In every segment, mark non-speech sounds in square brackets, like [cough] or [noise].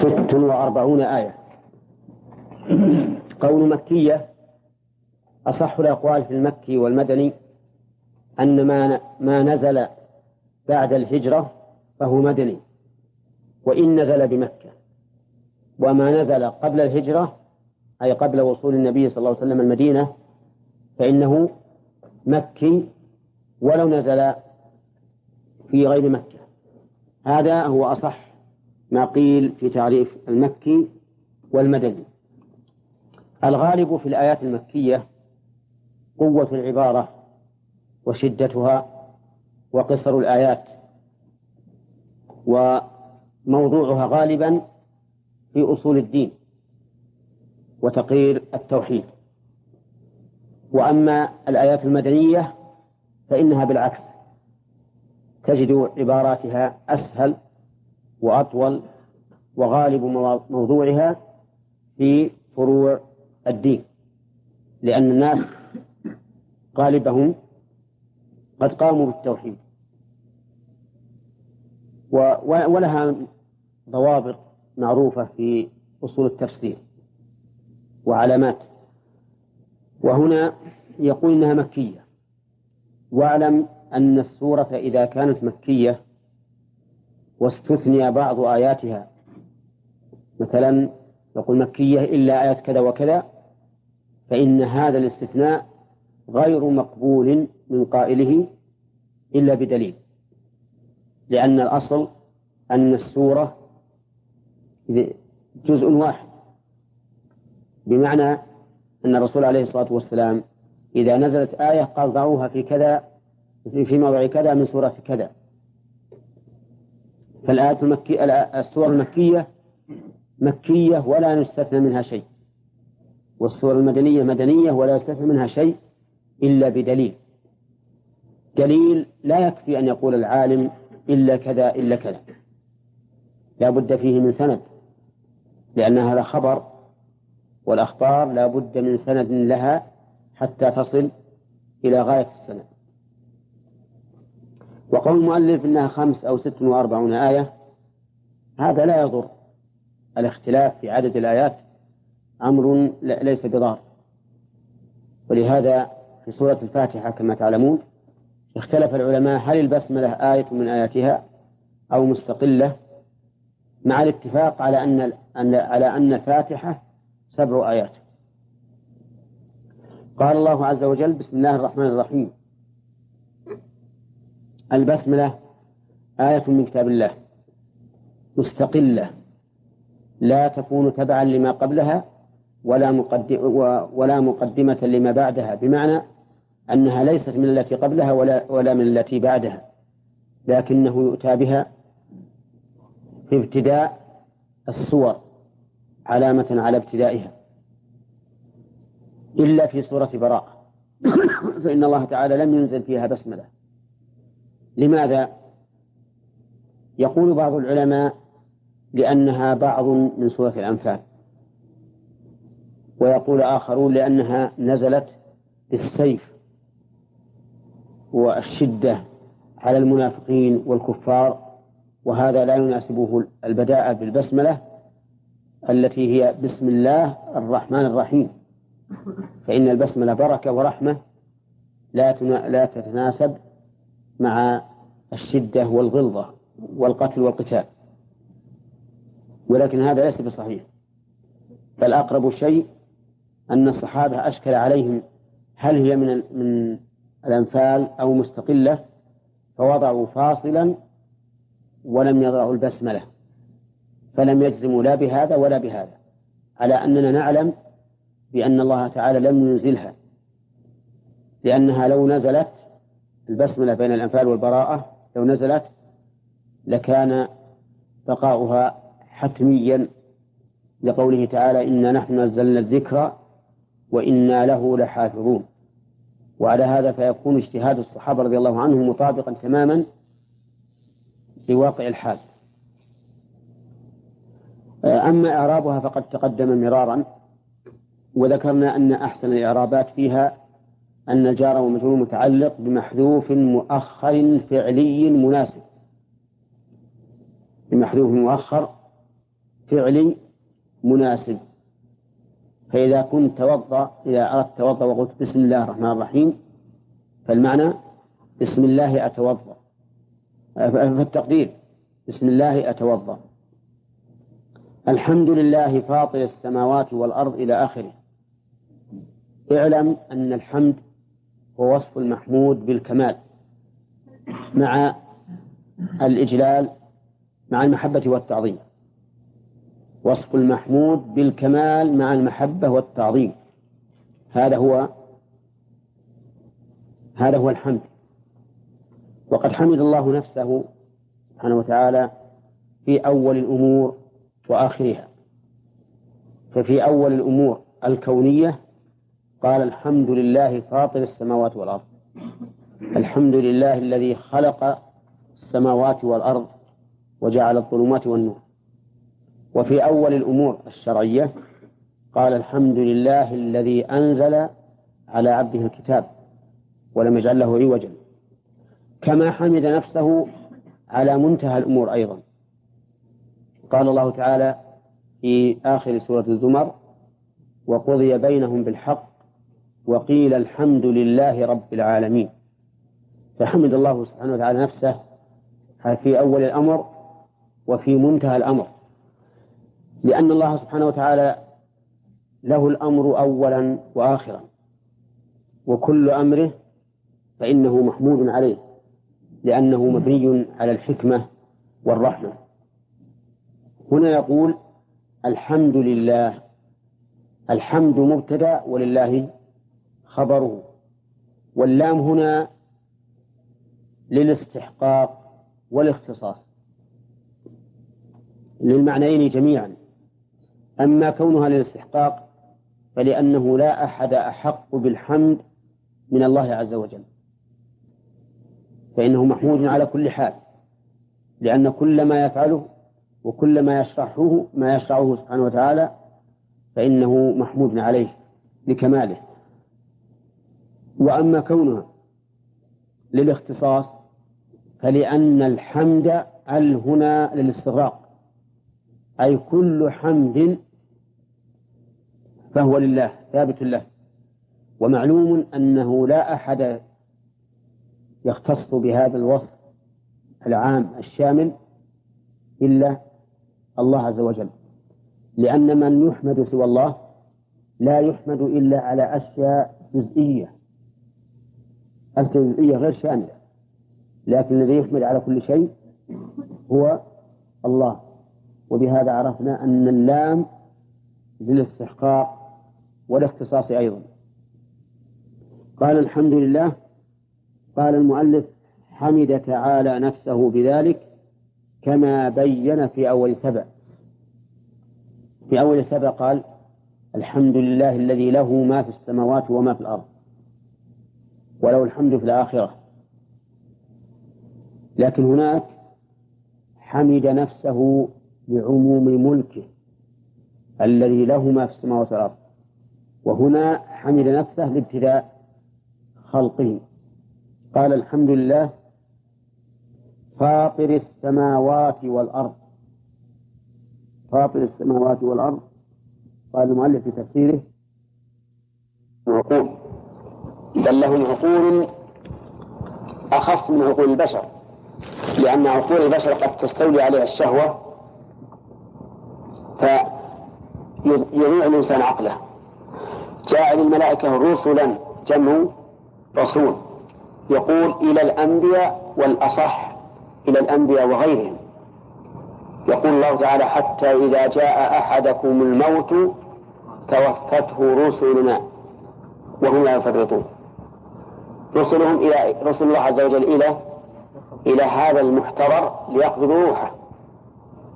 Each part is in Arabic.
ست وأربعون آية. قول مكية أصح الأقوال في المكي والمدني أن ما ما نزل بعد الهجرة فهو مدني وإن نزل بمكة. وما نزل قبل الهجرة أي قبل وصول النبي صلى الله عليه وسلم المدينة فإنه مكي ولو نزل في غير مكة. هذا هو أصح ما قيل في تعريف المكي والمدني. الغالب في الآيات المكية قوة العبارة وشدتها وقصر الآيات وموضوعها غالبا في أصول الدين وتقرير التوحيد. وأما الآيات المدنية فإنها بالعكس تجد عباراتها أسهل وأطول وغالب موضوعها في فروع الدين. لأن الناس غالبهم قد قاموا بالتوحيد. ولها ضوابط معروفة في أصول التفسير وعلامات. وهنا يقول إنها مكية. واعلم أن السورة إذا كانت مكية واستثني بعض آياتها. مثلا يقول مكية إلا آيات كذا وكذا فإن هذا الاستثناء غير مقبول من قائله إلا بدليل لأن الأصل أن السورة جزء واحد. بمعنى أن الرسول عليه الصلاة والسلام إذا نزلت آية قال ضعوها في كذا في موضع كذا من سورة كذا. فالآيات المكية السور المكية مكية ولا يستثنى منها شيء. والسور المدنية مدنية ولا يستثنى منها شيء إلا بدليل. دليل لا يكفي أن يقول العالم إلا كذا إلا كذا. لا بد فيه من سند لأن هذا خبر والأخبار لا بد من سند لها حتى تصل إلى غاية السند. وقول المؤلف إنها خمس أو ست وأربعون آية هذا لا يضر. الاختلاف في عدد الآيات أمر ليس بضار. ولهذا في سورة الفاتحة كما تعلمون اختلف العلماء هل البسملة آية من آياتها أو مستقلة مع الاتفاق على أن على أن الفاتحة سبع آيات. قال الله عز وجل بسم الله الرحمن الرحيم البسملة آية من كتاب الله مستقلة لا تكون تبعا لما قبلها ولا مقدم ولا مقدمة لما بعدها بمعنى أنها ليست من التي قبلها ولا ولا من التي بعدها لكنه يؤتى بها في ابتداء الصور علامة على ابتدائها. إلا في سورة براءة. [coughs] فإن الله تعالى لم ينزل فيها بسملة. لماذا؟ يقول بعض العلماء لأنها بعض من سورة الأنفال ويقول آخرون لأنها نزلت بالسيف والشدة على المنافقين والكفار وهذا لا يناسبه البداءة بالبسملة التي هي بسم الله الرحمن الرحيم فإن البسملة بركة ورحمة لا لا تتناسب مع الشدة والغلظة والقتل والقتال. ولكن هذا ليس بصحيح. بل أقرب شيء أن الصحابة أشكل عليهم هل هي من من الأنفال أو مستقلة فوضعوا فاصلا ولم يضعوا البسملة. فلم يجزموا لا بهذا ولا بهذا. على أننا نعلم بأن الله تعالى لم ينزلها. لأنها لو نزلت البسملة بين الأنفال والبراءة لو نزلت لكان بقاؤها حتميا لقوله تعالى إنا نحن نزلنا الذكر وإنا له لحافظون. وعلى هذا فيكون اجتهاد الصحابة رضي الله عنهم مطابقا تماما لواقع الحال. أما إعرابها فقد تقدم مرارا وذكرنا أن أحسن الإعرابات فيها أن الجار والمجرور متعلق بمحذوف مؤخر فعلي مناسب. بمحذوف مؤخر فعلي مناسب. فإذا كنت توضأ إذا أردت توضأ وقلت بسم الله الرحمن الرحيم فالمعنى بسم الله أتوضأ. فالتقدير بسم الله أتوضأ. الحمد لله فاطر السماوات والأرض إلى آخره. اعلم أن الحمد هو وصف المحمود بالكمال مع الإجلال مع المحبة والتعظيم. وصف المحمود بالكمال مع المحبة والتعظيم. هذا هو هذا هو الحمد. وقد حمد الله نفسه سبحانه وتعالى في أول الأمور وآخرها. ففي أول الأمور الكونية قال الحمد لله فاطر السماوات والأرض. الحمد لله الذي خلق السماوات والأرض وجعل الظلمات والنور. وفي أول الأمور الشرعية قال الحمد لله الذي أنزل على عبده الكتاب ولم يجعل له عوجا. كما حمد نفسه على منتهى الأمور أيضا. قال الله تعالى في آخر سورة الزمر وقضي بينهم بالحق وقيل الحمد لله رب العالمين. فحمد الله سبحانه وتعالى نفسه في أول الأمر وفي منتهى الأمر. لأن الله سبحانه وتعالى له الأمر أولا وآخرا. وكل أمره فإنه محمود عليه لأنه مبني على الحكمة والرحمة. هنا يقول الحمد لله. الحمد مبتدأ ولله خبره. واللام هنا للاستحقاق والاختصاص. للمعنيين جميعا. أما كونها للاستحقاق فلأنه لا أحد أحق بالحمد من الله عز وجل. فإنه محمود على كل حال. لأن كل ما يفعله وكل ما يشرحه ما يشرعه سبحانه وتعالى فإنه محمود عليه لكماله. وأما كونها للاختصاص فلأن الحمد ال هنا للاستغراق؟ أي كل حمد فهو لله ثابت له ومعلوم أنه لا أحد يختص بهذا الوصف العام الشامل إلا الله عز وجل. لأن من يحمد سوى الله لا يحمد إلا على أشياء جزئية. الجزئية غير شاملة. لكن الذي يحمد على كل شيء هو الله. وبهذا عرفنا أن اللام للاستحقاق والاختصاص أيضا. قال الحمد لله. قال المؤلف حمد تعالى نفسه بذلك كما بين في أول سبع. في أول سبع قال الحمد لله الذي له ما في السماوات وما في الأرض. وله الحمد في الآخرة. لكن هناك حمد نفسه بعموم ملكه الذي له ما في السماوات والأرض. وهنا حمد نفسه لابتداء خلقه. قال الحمد لله فاطر السماوات والأرض. فاطر السماوات والأرض. قال المؤلف في تفسيره بل لهم عقول أخص من عقول البشر لأن عقول البشر قد تستولي عليها الشهوة فيضيع الإنسان عقله. جاء للملائكة رسلا جمع رسول يقول إلى الأنبياء والأصح إلى الأنبياء وغيرهم. يقول الله تعالى حتى إذا جاء أحدكم الموت توفته رسلنا وهم لا يفرطون. رسلهم إلى رسل الله عز وجل إلى إلى هذا المحتضر ليقبضوا روحه.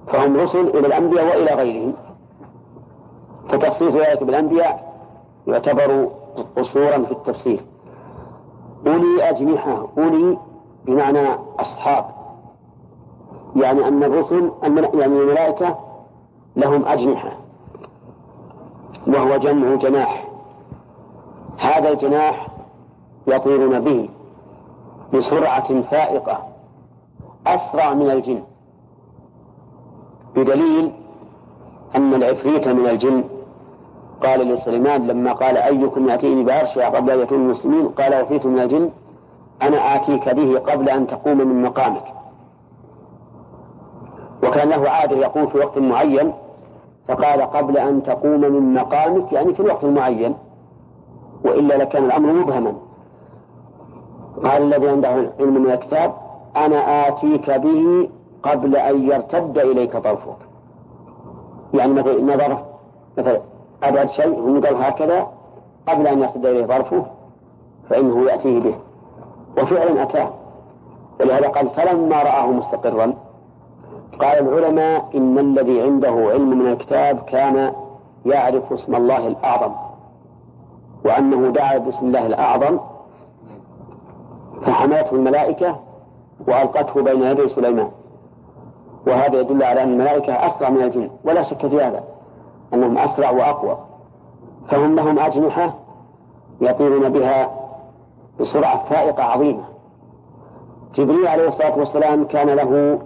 فهم رسل إلى الأنبياء وإلى غيرهم. فتخصيص ذلك بالأنبياء يعتبر قصورا في التفسير. أولي أجنحة أولي بمعنى أصحاب. يعني أن الرسل يعني الملائكة لهم أجنحة. وهو جمع جناح. هذا الجناح يطيرون به بسرعة فائقة أسرع من الجن. بدليل أن العفريت من الجن قال لسليمان لما قال أيكم يأتيني بعرشها قبل أن يكون المسلمين قال عفريت من الجن أنا آتيك به قبل أن تقوم من مقامك. وكان له عادة يقوم في وقت معين فقال قبل أن تقوم من مقامك يعني في الوقت المعين وإلا لكان الأمر مبهما. قال الذي عنده علم من الكتاب أنا آتيك به قبل أن يرتد إليك طرفك. يعني مثلا نظر مثلا أبعد شيء ونقل هكذا قبل أن يرتد إليه طرفه فإنه يأتيه به. وفعلا أتاه. ولهذا قال فلما رآه مستقرا قال العلماء إن الذي عنده علم من الكتاب كان يعرف اسم الله الأعظم وأنه دعا باسم الله الأعظم فحملته الملائكة وألقته بين يدي سليمان. وهذا يدل على أن الملائكة أسرع من الجن ولا شك في هذا أنهم أسرع وأقوى. فهم لهم أجنحة يطيرون بها بسرعة فائقة عظيمة. جبريل عليه الصلاة والسلام كان له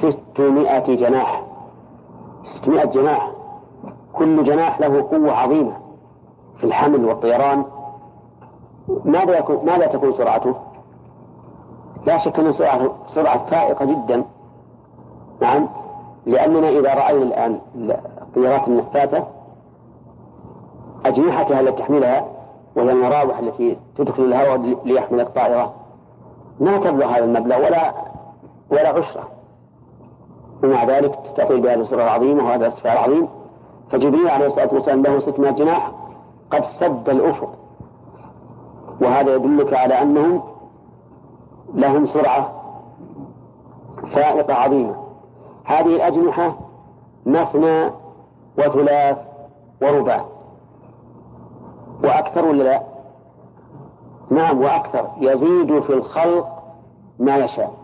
ستمائة جناح. ستمائة جناح. كل جناح له قوة عظيمة في الحمل والطيران. ماذا يكون ماذا تكون سرعته؟ لا شك أن سرعة سرعة فائقة جدا. نعم. لأننا إذا رأينا الآن الطيارات النفاثة أجنحتها التي تحملها وهي المراوح التي تدخل الهواء ليحمل الطائرة ما تبلغ هذا المبلغ ولا ولا عشرة. ومع ذلك تستطيع بهذه السرعة العظيمة وهذا الارتفاع العظيم. فجبريل عليه الصلاة والسلام له 600 جناح قد سد الأفق. وهذا يدلك على أنهم لهم سرعة فائقة عظيمة. هذه الأجنحة مثنى وثلاث ورباع وأكثر ولا لا؟ نعم وأكثر. يزيد في الخلق ما يشاء.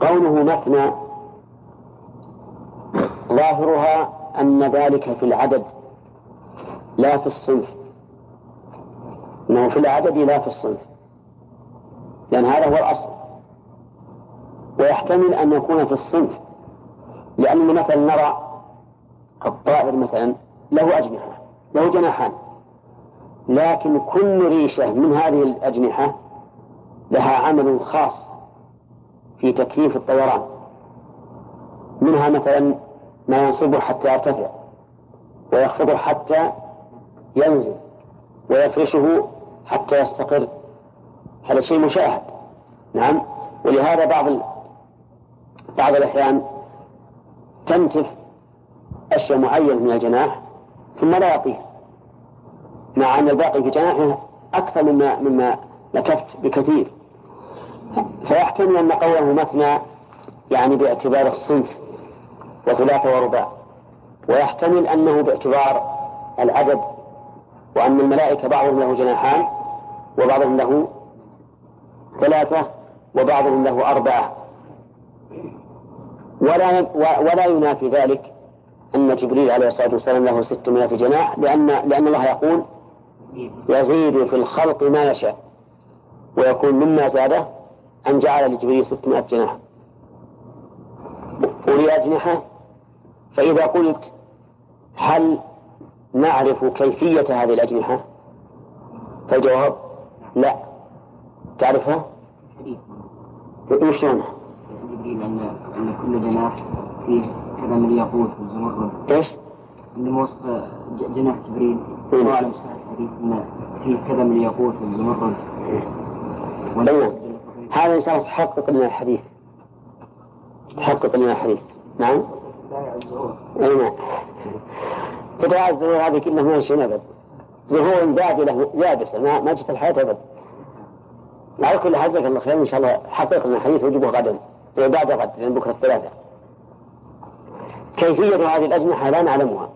قوله مثنى ظاهرها أن ذلك في العدد لا في الصنف. أنه في العدد لا في الصنف. لأن هذا هو الأصل. ويحتمل أن يكون في الصنف. لأننا مثلا نرى الطائر مثلا له أجنحة له جناحان. لكن كل ريشة من هذه الأجنحة لها عمل خاص في تكييف الطيران. منها مثلا ما ينصبه حتى يرتفع ويخفضه حتى ينزل ويفرشه حتى يستقر. هذا شيء مشاهد. نعم. ولهذا بعض ال... بعض الأحيان تنتف أشياء معينة من الجناح ثم لا يطير مع أن الباقي في جناحه أكثر مما مما لكفت بكثير. فيحتمل أن قوله مثنى يعني باعتبار الصنف وثلاثة ورباع. ويحتمل أنه باعتبار العدد وأن الملائكة بعضهم له جناحان. وبعضهم له ثلاثة وبعضهم له أربعة. ولا ولا ينافي ذلك أن جبريل عليه الصلاة والسلام له ستمائة جناح لأن لأن الله يقول يزيد في الخلق ما يشاء ويكون مما زاده أن جعل لجبريل ستمائة جناح. أولي أجنحة فإذا قلت هل نعرف كيفية هذه الأجنحة؟ فالجواب لا. تعرفها؟ وشلون؟ جبريل أن أن كل جناح فيه كذا من الياقوت والزمرد إيش؟ من وصف جناح جبريل الله أعلم الحديث أن فيه كذا من الياقوت والزمرد هذا إن شاء الله تحقق لنا الحديث. تحقق لنا الحديث. نعم؟ أي نعم. قطع الزهور هذه كلها ما شيء ابد زهور بادله يابسه ما ما جت الحياة أبد. على كل حال جزاك الله خير إن شاء الله. لنا الحديث وجبه غدا. بعد غد. لأن بكرة الثلاثة. كيفية هذه الأجنحة لا نعلمها.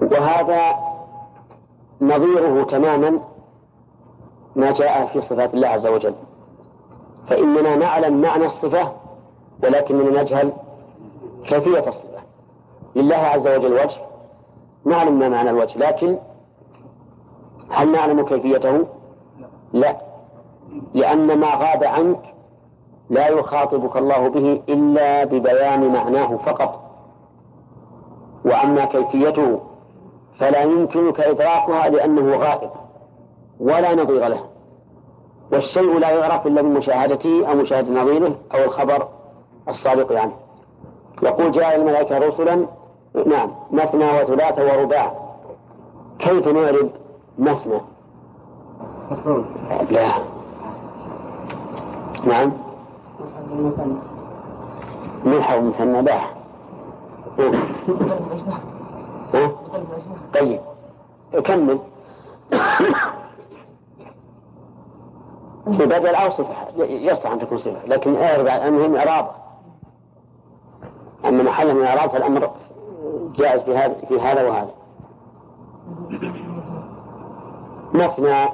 وهذا نظيره تماما ما جاء في صفات الله عز وجل. فإننا نعلم معنى الصفة ولكننا نجهل كيفية الصفة. لله عز وجل وجه نعلم ما معنى الوجه لكن هل نعلم كيفيته؟ لا. لأن ما غاب عنك لا يخاطبك الله به إلا ببيان معناه فقط. وأما كيفيته فلا يمكنك إدراكها لأنه غائب ولا نظير له. والشيء لا يعرف إلا بمشاهدته أو مشاهدة نظيره أو الخبر الصادق عنه. يقول جاء الملائكة رسلا نعم مثنى وثلاث ورباع. كيف نعرب مثنى [laughs] لا. نعم. ملحق مثنى لا طيب. كمل. في بدل أو صفة يصح أن تكون صفة لكن اعرب المهم إعرابه أما محل من إعراب فالأمر جائز في هذا في هذا وهذا. مثنى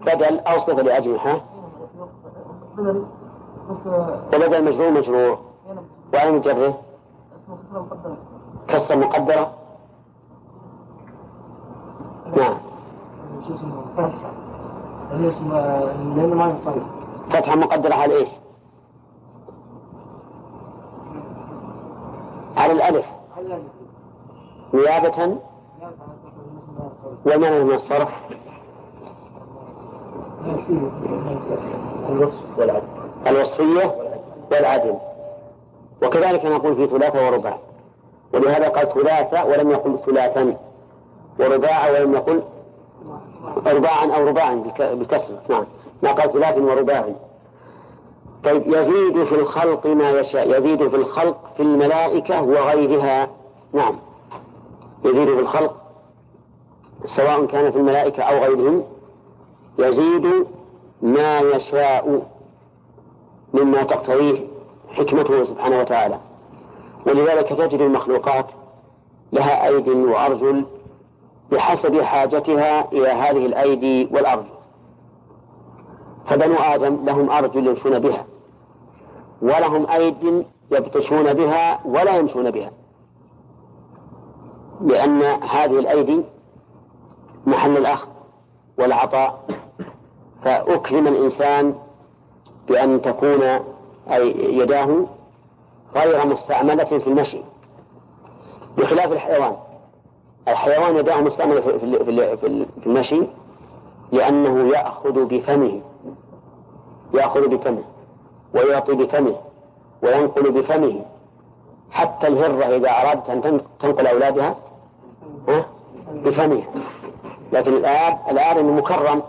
بدل أو صفة لأجنحة وبدل مجرور مجرور. وعلى مجره كسر مقدرة. نعم. لأنه ما يصلي. فتحة مقدرة على إيش؟ على الألف نيابة وما من الصرف الوصفية والعدل. وكذلك نقول في ثلاثة ورباع. ولهذا قال ثلاثة ولم يقل ثلاثا. ورباع ولم يقل رباعا أو رباعا بالكسر نعم. ما قال ثلاث ورباع. طيب يزيد في الخلق ما يشاء. يزيد في الخلق في الملائكة وغيرها. نعم. يزيد في الخلق سواء كان في الملائكة أو غيرهم يزيد ما يشاء مما تقتضيه حكمته سبحانه وتعالى. ولذلك تجد المخلوقات لها أيد وأرجل بحسب حاجتها إلى هذه الأيدي والأرجل فبنو آدم لهم أرجل يمشون بها ولهم أيد يبطشون بها ولا يمشون بها. لأن هذه الأيدي محل الأخذ والعطاء. فأكرم الإنسان بأن تكون أي يداه غير مستعملة في المشي بخلاف الحيوان. الحيوان يداه مستعملة في المشي لأنه يأخذ بفمه يأخذ بفمه ويعطي بفمه وينقل بفمه. حتى الهرة إذا أرادت أن تنقل أولادها بفمها لكن الآب الآب مكرم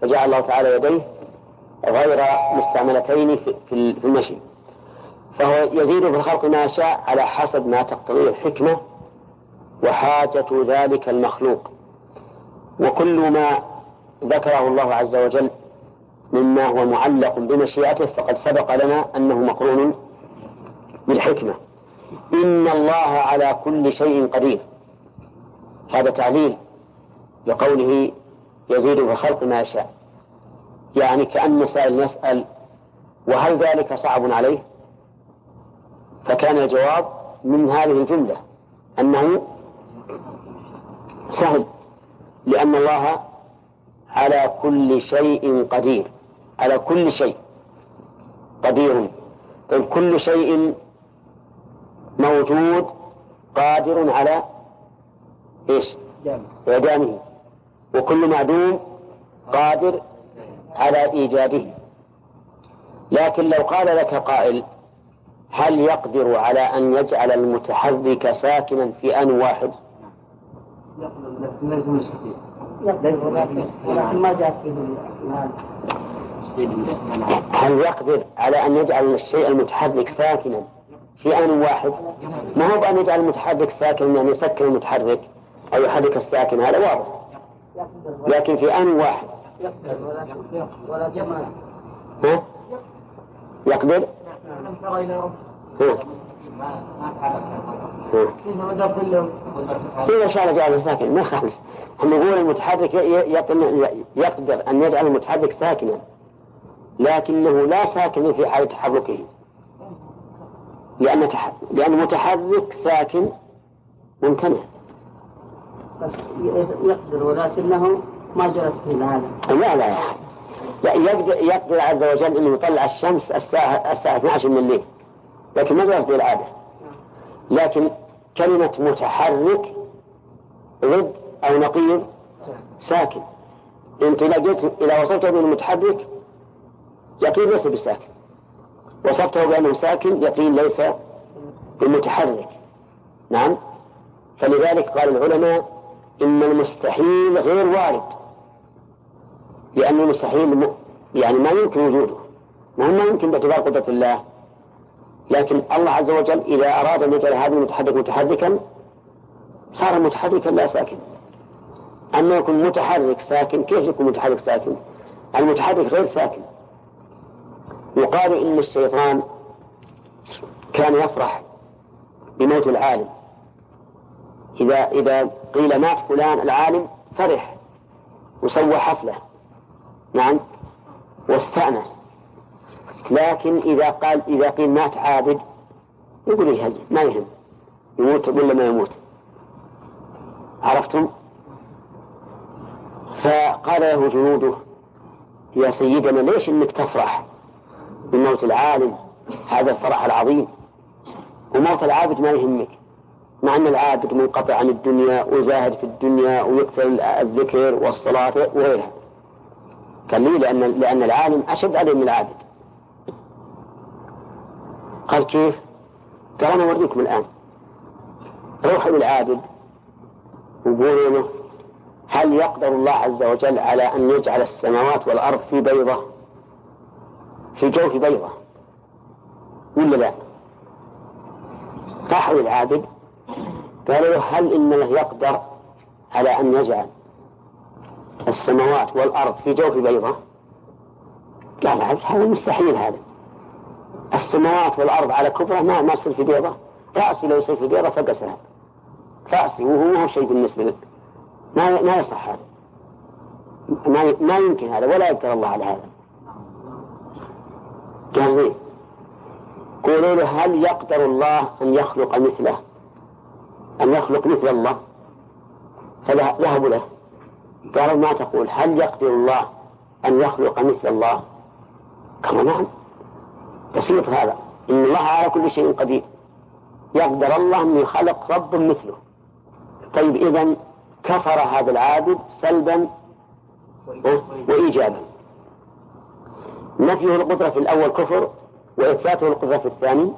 فجعل الله تعالى يديه غير مستعملتين في المشي. فهو يزيد في الخلق ما يشاء على حسب ما تقتضيه الحكمة وحاجة ذلك المخلوق. وكل ما ذكره الله عز وجل مما هو معلق بمشيئته فقد سبق لنا أنه مقرون بالحكمة. إن الله على كل شيء قدير. هذا تعليل لقوله يزيد في الخلق ما يشاء. يعني كأن سائل يسأل وهل ذلك صعب عليه؟ فكان الجواب من هذه الجملة أنه سهل لأن الله على كل شيء قدير على كل شيء قدير. كل شيء موجود قادر على إيش؟ إعدامه وكل معدوم قادر على إيجاده. لكن لو قال لك قائل هل يقدر على أن يجعل المتحرك ساكنا في آن واحد؟ هل يقدر على أن يجعل الشيء المتحرك ساكنا في آن واحد؟ ما هو بأن يجعل المتحرك ساكنا يعني يسكن المتحرك؟ أو يحرك الساكن هذا واضح. لكن في آن واحد. ها؟ يقدر؟ إذا شاء جعله ساكنا ما يخالف نقول المتحرك يقدر أن يجعل المتحرك ساكنا لكنه لا ساكن في حال تحركه. لأن. لأن متحرك ساكن ممتنع. بس يقدر ولكنه ما جرت في العالم لا لا يعني يقدر, يقدر عز وجل أنه يطلع الشمس الساعة الساعة 12 من الليل. لكن ما جرت به العادة لكن كلمة متحرك ضد أو نقيض ساكن. أنت إذا جئت إذا وصفته بالمتحرك يقين ليس بساكن. وصفته بأنه ساكن يقين ليس بمتحرك. نعم؟ فلذلك قال العلماء إن المستحيل غير وارد. لأن المستحيل يعني ما يمكن وجوده. ما يمكن باعتبار قدرة الله. لكن الله عز وجل إذا أراد أن يجعل هذا المتحرك متحركا صار متحركا لا ساكن. أما يكون متحرك ساكن كيف يكون متحرك ساكن؟ المتحرك غير ساكن. يقال إن الشيطان كان يفرح بموت العالم. إذا إذا قيل مات فلان العالم فرح وسوى حفلة. نعم. واستأنس. لكن إذا قال إذا قيل مات عابد يقول إيه ما يهم. يموت ولا ما يموت؟ عرفتم؟ فقال له جنوده يا سيدنا ليش إنك تفرح بموت العالم؟ هذا الفرح العظيم. وموت العابد ما يهمك. مع أن العابد منقطع عن الدنيا وزاهد في الدنيا ويكثر الذكر والصلاة وغيرها. قال لي لأن لأن العالم أشد عليه من العابد. قال كيف؟ قال أنا أوريكم الآن. روحوا للعابد وقولوا له هل يقدر الله عز وجل على أن يجعل السماوات والأرض في بيضة؟ في جوف بيضة. ولا لا؟ راحوا للعابد قالوا له هل إن الله يقدر على أن يجعل السماوات والأرض في جوف بيضة؟ قال هذا مستحيل هذا. السماوات والأرض على كبره ما ما يصير في بيضة. رأسي لو يصير في بيضة فقسها رأسي وهو ما هو شيء بالنسبة لك ما ما يصح هذا. ما ما يمكن هذا ولا يقدر الله على هذا. قال زين قولوا له هل يقدر الله أن يخلق مثله؟ أن يخلق مثل الله. فذهبوا له. قالوا ما تقول؟ هل يقدر الله أن يخلق مثل الله؟ قالوا نعم. بسيط هذا. إن الله على كل شيء قدير. يقدر الله أن يخلق رب مثله. طيب إذا كفر هذا العابد سلبا وإيجابا. نفيه القدرة في الأول كفر وإثباته القدرة في الثاني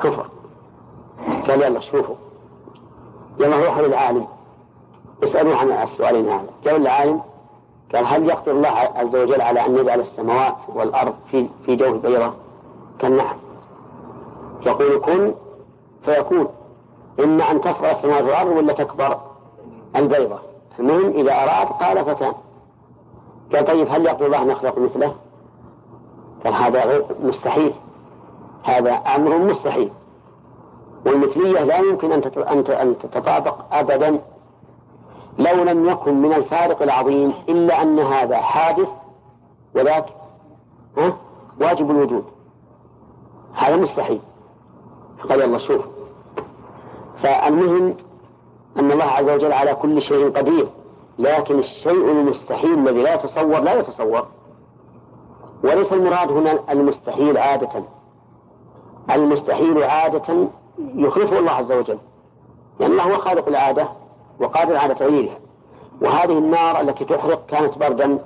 كفر. قال يلا شوفوا. يلا روحوا للعالم اسألوه عن السؤالين هذا. جاءوا للعالم قال هل يقدر الله عز وجل على أن يجعل السماوات والأرض في في جوف بيضة؟ قال نعم يقول كن فيكون. إما أن تصغر السماوات والأرض ولا تكبر البيضة. المهم إذا أراد قال فكان. قال طيب هل يقدر الله أن يخلق مثله؟ قال هذا غير مستحيل. هذا أمر مستحيل. والمثلية لا يمكن أن تتطابق أبدا لو لم يكن من الفارق العظيم إلا أن هذا حادث وذاك واجب الوجود. هذا مستحيل قال الله شوف. فالمهم أن الله عز وجل على كل شيء قدير لكن الشيء المستحيل الذي لا يتصور لا يتصور. وليس المراد هنا المستحيل عادة. المستحيل عادة يخلفه الله عز وجل. لأن الله هو خالق العادة وقادر على تغييرها. وهذه النار التي تحرق كانت بردا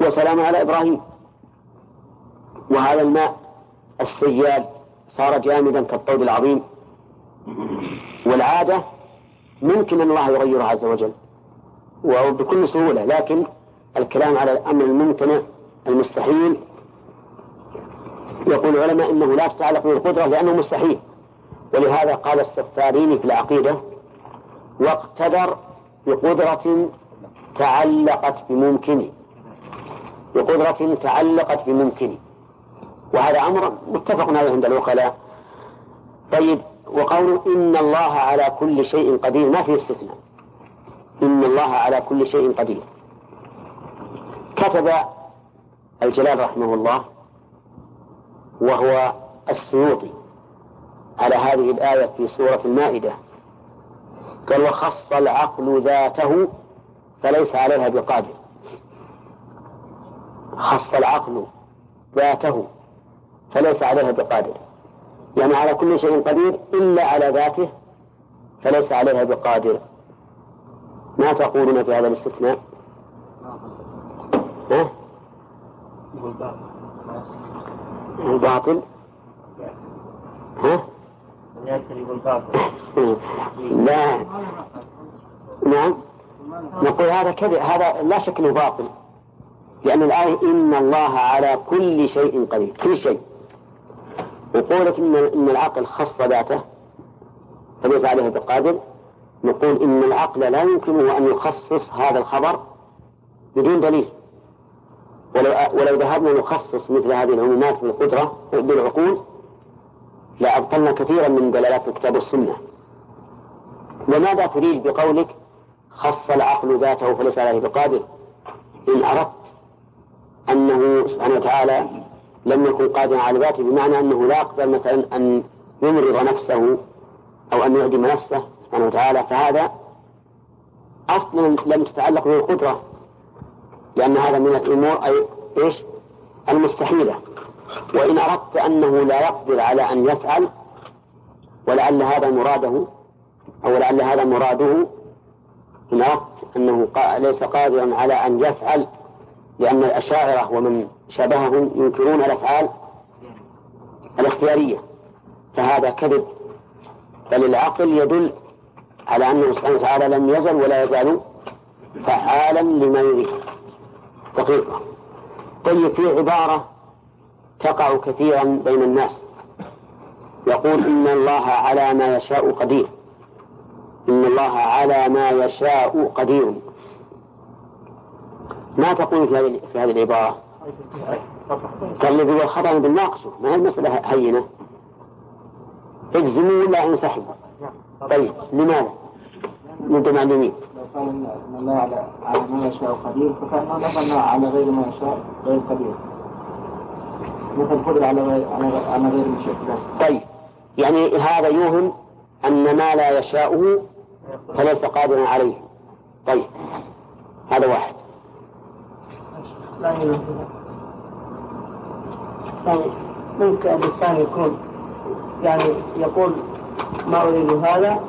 وسلام على إبراهيم. وهذا الماء السيال صار جامدا كالطود العظيم. والعادة ممكن أن الله يغيرها عز وجل. وبكل سهولة. لكن الكلام على الأمر الممتنع المستحيل. يقول العلماء إنه لا تتعلق بالقدرة لأنه مستحيل. ولهذا قال السفاريني في العقيدة واقتدر بقدرة تعلقت بممكن بقدرة تعلقت بممكن وهذا أمر متفق عليه عند العقلاء طيب وقول إن الله على كل شيء قدير ما في استثناء. إن الله على كل شيء قدير. كتب الجلال رحمه الله وهو السيوطي. على هذه الآية في سورة المائدة قال وخص العقل ذاته فليس عليها بقادر خص العقل ذاته فليس عليها بقادر يعني على كل شيء قدير إلا على ذاته فليس عليها بقادر ما تقولون في هذا الاستثناء؟ ها؟ الباطل؟ لا. نعم. نقول هذا كذب. هذا لا شك إنه باطل. لأن الآية إن الله على كل شيء قدير. كل شيء. وقولك إن إن العقل خص ذاته. فليس عليه بقادر نقول إن العقل لا يمكنه أن يخصص هذا الخبر بدون دليل. ولو ولو ذهبنا نخصص مثل هذه العمومات بالقدرة بالعقول لأبطلنا كثيرا من دلالات الكتاب والسنة. وماذا تريد بقولك؟ خص العقل ذاته فليس عليه بقادر. إن أردت أنه سبحانه وتعالى لم يكن قادرا على ذاته بمعنى أنه لا يقدر مثلا أن يمرض نفسه أو أن يعدم نفسه سبحانه وتعالى. فهذا أصلا لم تتعلق به القدرة لأن هذا من الأمور أي إيش؟ المستحيلة. وإن أردت أنه لا يقدر على أن يفعل ولعل هذا مراده أو لعل هذا مراده إن أردت أنه ليس قادرا على أن يفعل لأن الأشاعرة ومن شبههم ينكرون الأفعال الاختيارية فهذا كذب. بل العقل يدل على أنه سبحانه وتعالى لم يزل ولا يزال فعالا لما يريد. دقيقة. طيب في عبارة تقع كثيرا بين الناس. يقول إن الله على ما يشاء قدير. إن الله على ما يشاء قدير. ما تقول في هذه في هذه العبارة؟ تغلب والخطأ بالناقشه ما هي المسألة هينة؟ اجزموا ولا انسحبوا؟ طيب لماذا؟ أنتم معلومين لو قال الله على ما يشاء قدير فكانه نظن على غير ما يشاء غير قدير. مثل قدر على غير على غير مشيئة بس. طيب. يعني هذا يوهم أن ما لا يشاؤه فليس قادرا عليه. طيب. هذا واحد. يعني ممكن الإنسان يكون يعني يقول ما أريد هذا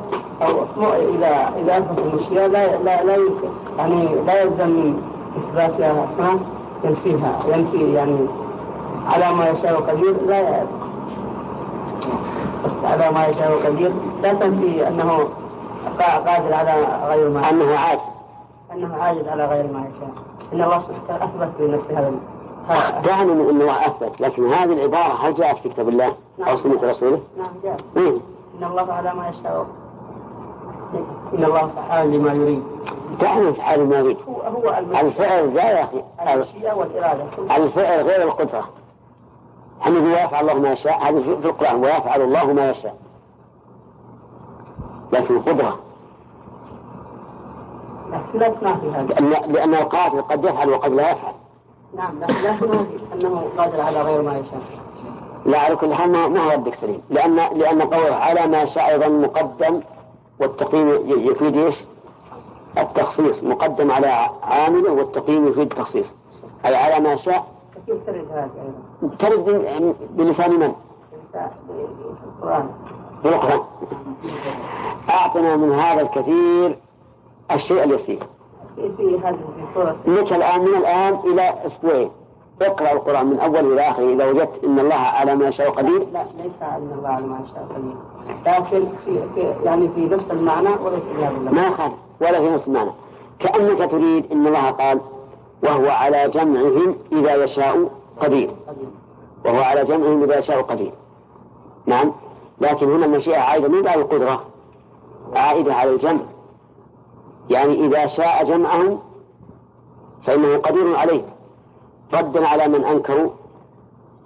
أو إذا إذا أثبت المشيئة لا لا لا يمكن. يعني لا يلزم من إثباتها ينفيها ينفي يعني على ما يشاء قدير لا ي- على ما يشاء قدير. لا تنفي أنه قا- قادر على غير ما أنه عاجز. أنه عاجز على غير ما يشاء. إن الله سبحانه وتعالى أثبت لنفسه هذا ها- دعني من أنه أثبت. لكن هذه العبارة هل جاءت في كتاب الله أو سنة رسوله؟ نعم جاء مين؟ إن الله على ما يشاء. إن الله فعال لما يريد. دعني يفعل ما يريد. هو هو الفعل ذا يا والإرادة. الفعل غير القدرة. نقول ويفعل الله ما يشاء. هذا في القرآن ويفعل الله ما يشاء. لكن القدرة. لكن لا تنافي هذا. لأن, لأن القادر قد يفعل وقد لا يفعل. نعم لكن لا تنافي أنه قادر على غير ما يشاء. لا على كل حال ما هو ردك سليم. لأن لأن قوله على ما شاء أيضا مقدم والتقييم يفيد إيش؟ التخصيص. مقدم على عامله والتقييم يفيد التخصيص. أي على ما شاء كيف ترد هذا أيضا. ب- بلسان من؟ في القرآن بالقرآن. أعطنا من هذا الكثير الشيء اليسير. في في هذه في سورة لك الآن من الآن إلى أسبوعين. اقرأ القرآن من أول إلى آخره إذا وجدت أن الله على ما يشاء قدير. لا ليس أن الله على ما يشاء قدير. لكن في, في يعني في نفس المعنى وليس بهذا اللفظ ما خالف ولا في نفس المعنى. كأنك تريد أن الله قال وهو على جمعهم إذا يشاء قدير. وهو على جمعهم إذا يشاء قدير. نعم. لكن هنا المشيئة عائدة مو على القدرة؟ عائدة على الجمع. يعني إذا شاء جمعهم فإنه قدير عليه. ردا على من أنكروا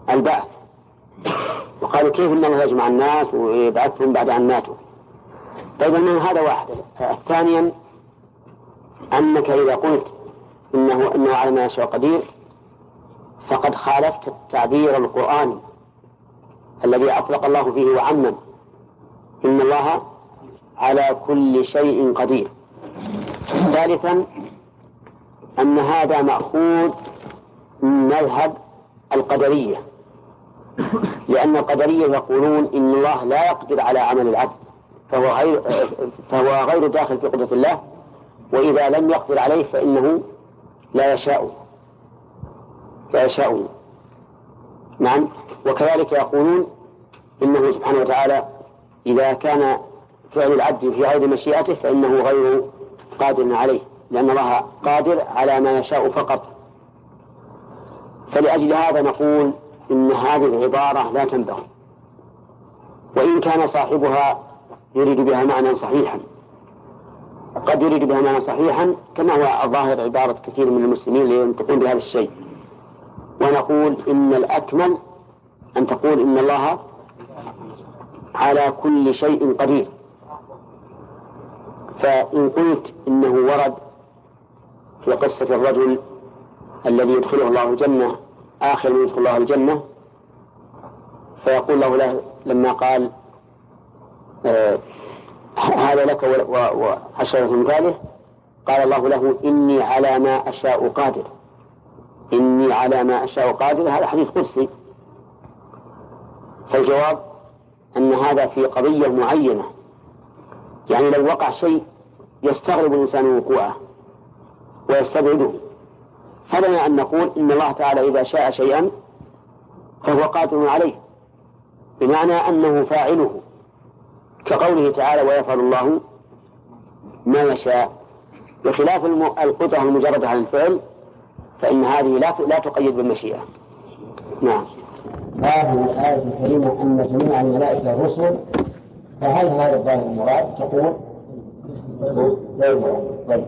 البعث. وقالوا كيف أن الله يجمع الناس ويبعثهم بعد أن ماتوا؟ طيب هذا واحد. ثانيا أنك إذا قلت إنه إنه على ما يشاء قدير فقد خالفت التعبير القرآني الذي أطلق الله فيه وعمم إن الله على كل شيء قدير. ثالثا أن هذا مأخوذ من مذهب القدرية. لأن القدرية يقولون إن الله لا يقدر على عمل العبد فهو غير فهو غير داخل في قدرة الله وإذا لم يقدر عليه فإنه لا يشاء. لا يشاء. نعم. وكذلك يقولون إنه سبحانه وتعالى إذا كان فعل العبد في غير مشيئته فإنه غير قادر عليه لأن الله قادر على ما يشاء فقط. فلأجل هذا نقول إن هذه العبارة لا تنبغي. وإن كان صاحبها يريد بها معنى صحيحا. قد يريد بها معنى صحيحا كما هو الظاهر عبارة كثير من المسلمين لينطقون بهذا الشيء. ونقول إن الأكمل أن تقول إن الله على كل شيء قدير. فإن قلت إنه ورد في قصة الرجل الذي يدخله الله الجنة آخر من يدخل الله الجنة فيقول له, له لما قال آه هذا لك وعشرة مثاله قال الله له إني على ما أشاء قادر. إني على ما أشاء قادر. هذا حديث قدسي. فالجواب أن هذا في قضية معينة. يعني لو وقع شيء يستغرب الإنسان وقوعه ويستبعده. فلنا أن نقول إن الله تعالى إذا شاء شيئا فهو قادر عليه. بمعنى أنه فاعله. كقوله تعالى ويفعل الله ما يشاء. بخلاف القدرة المجردة على الفعل فإن هذه لا لا تقيد بالمشيئة. نعم. هذه الآية الكريمة أن جميع الملائكة الرسل فهل هذا الظاهر المراد؟ تقول؟ غير المراد طيب.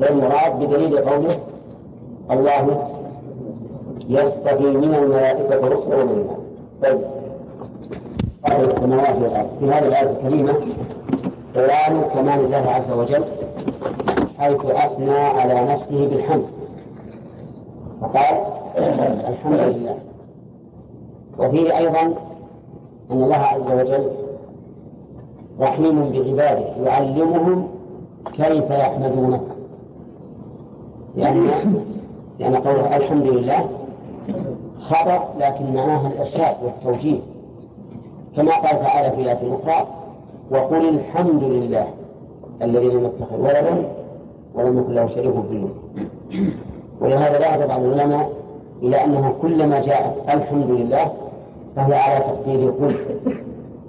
غير المراد بدليل قوله الله يستقي من الملائكة رسلا ومن الناس طيب. السماوات والأرض في هذه الآية الكريمة بيان كمال الله عز وجل حيث أثنى على نفسه بالحمد. فقال الحمد لله. وفيه أيضا أن الله عز وجل رحيم بعباده يعلمهم كيف يحمدونه. لأن لأن قوله الحمد لله خبر لكن معناها الإرشاد والتوجيه. كما قال تعالى في آية أخرى وقل الحمد لله الذي لم يتخذ ولدا ولم يكن له شريك في الملك ولهذا ذهب بعض العلماء إلى أنه كلما جاءت الحمد لله فهي على تقدير قل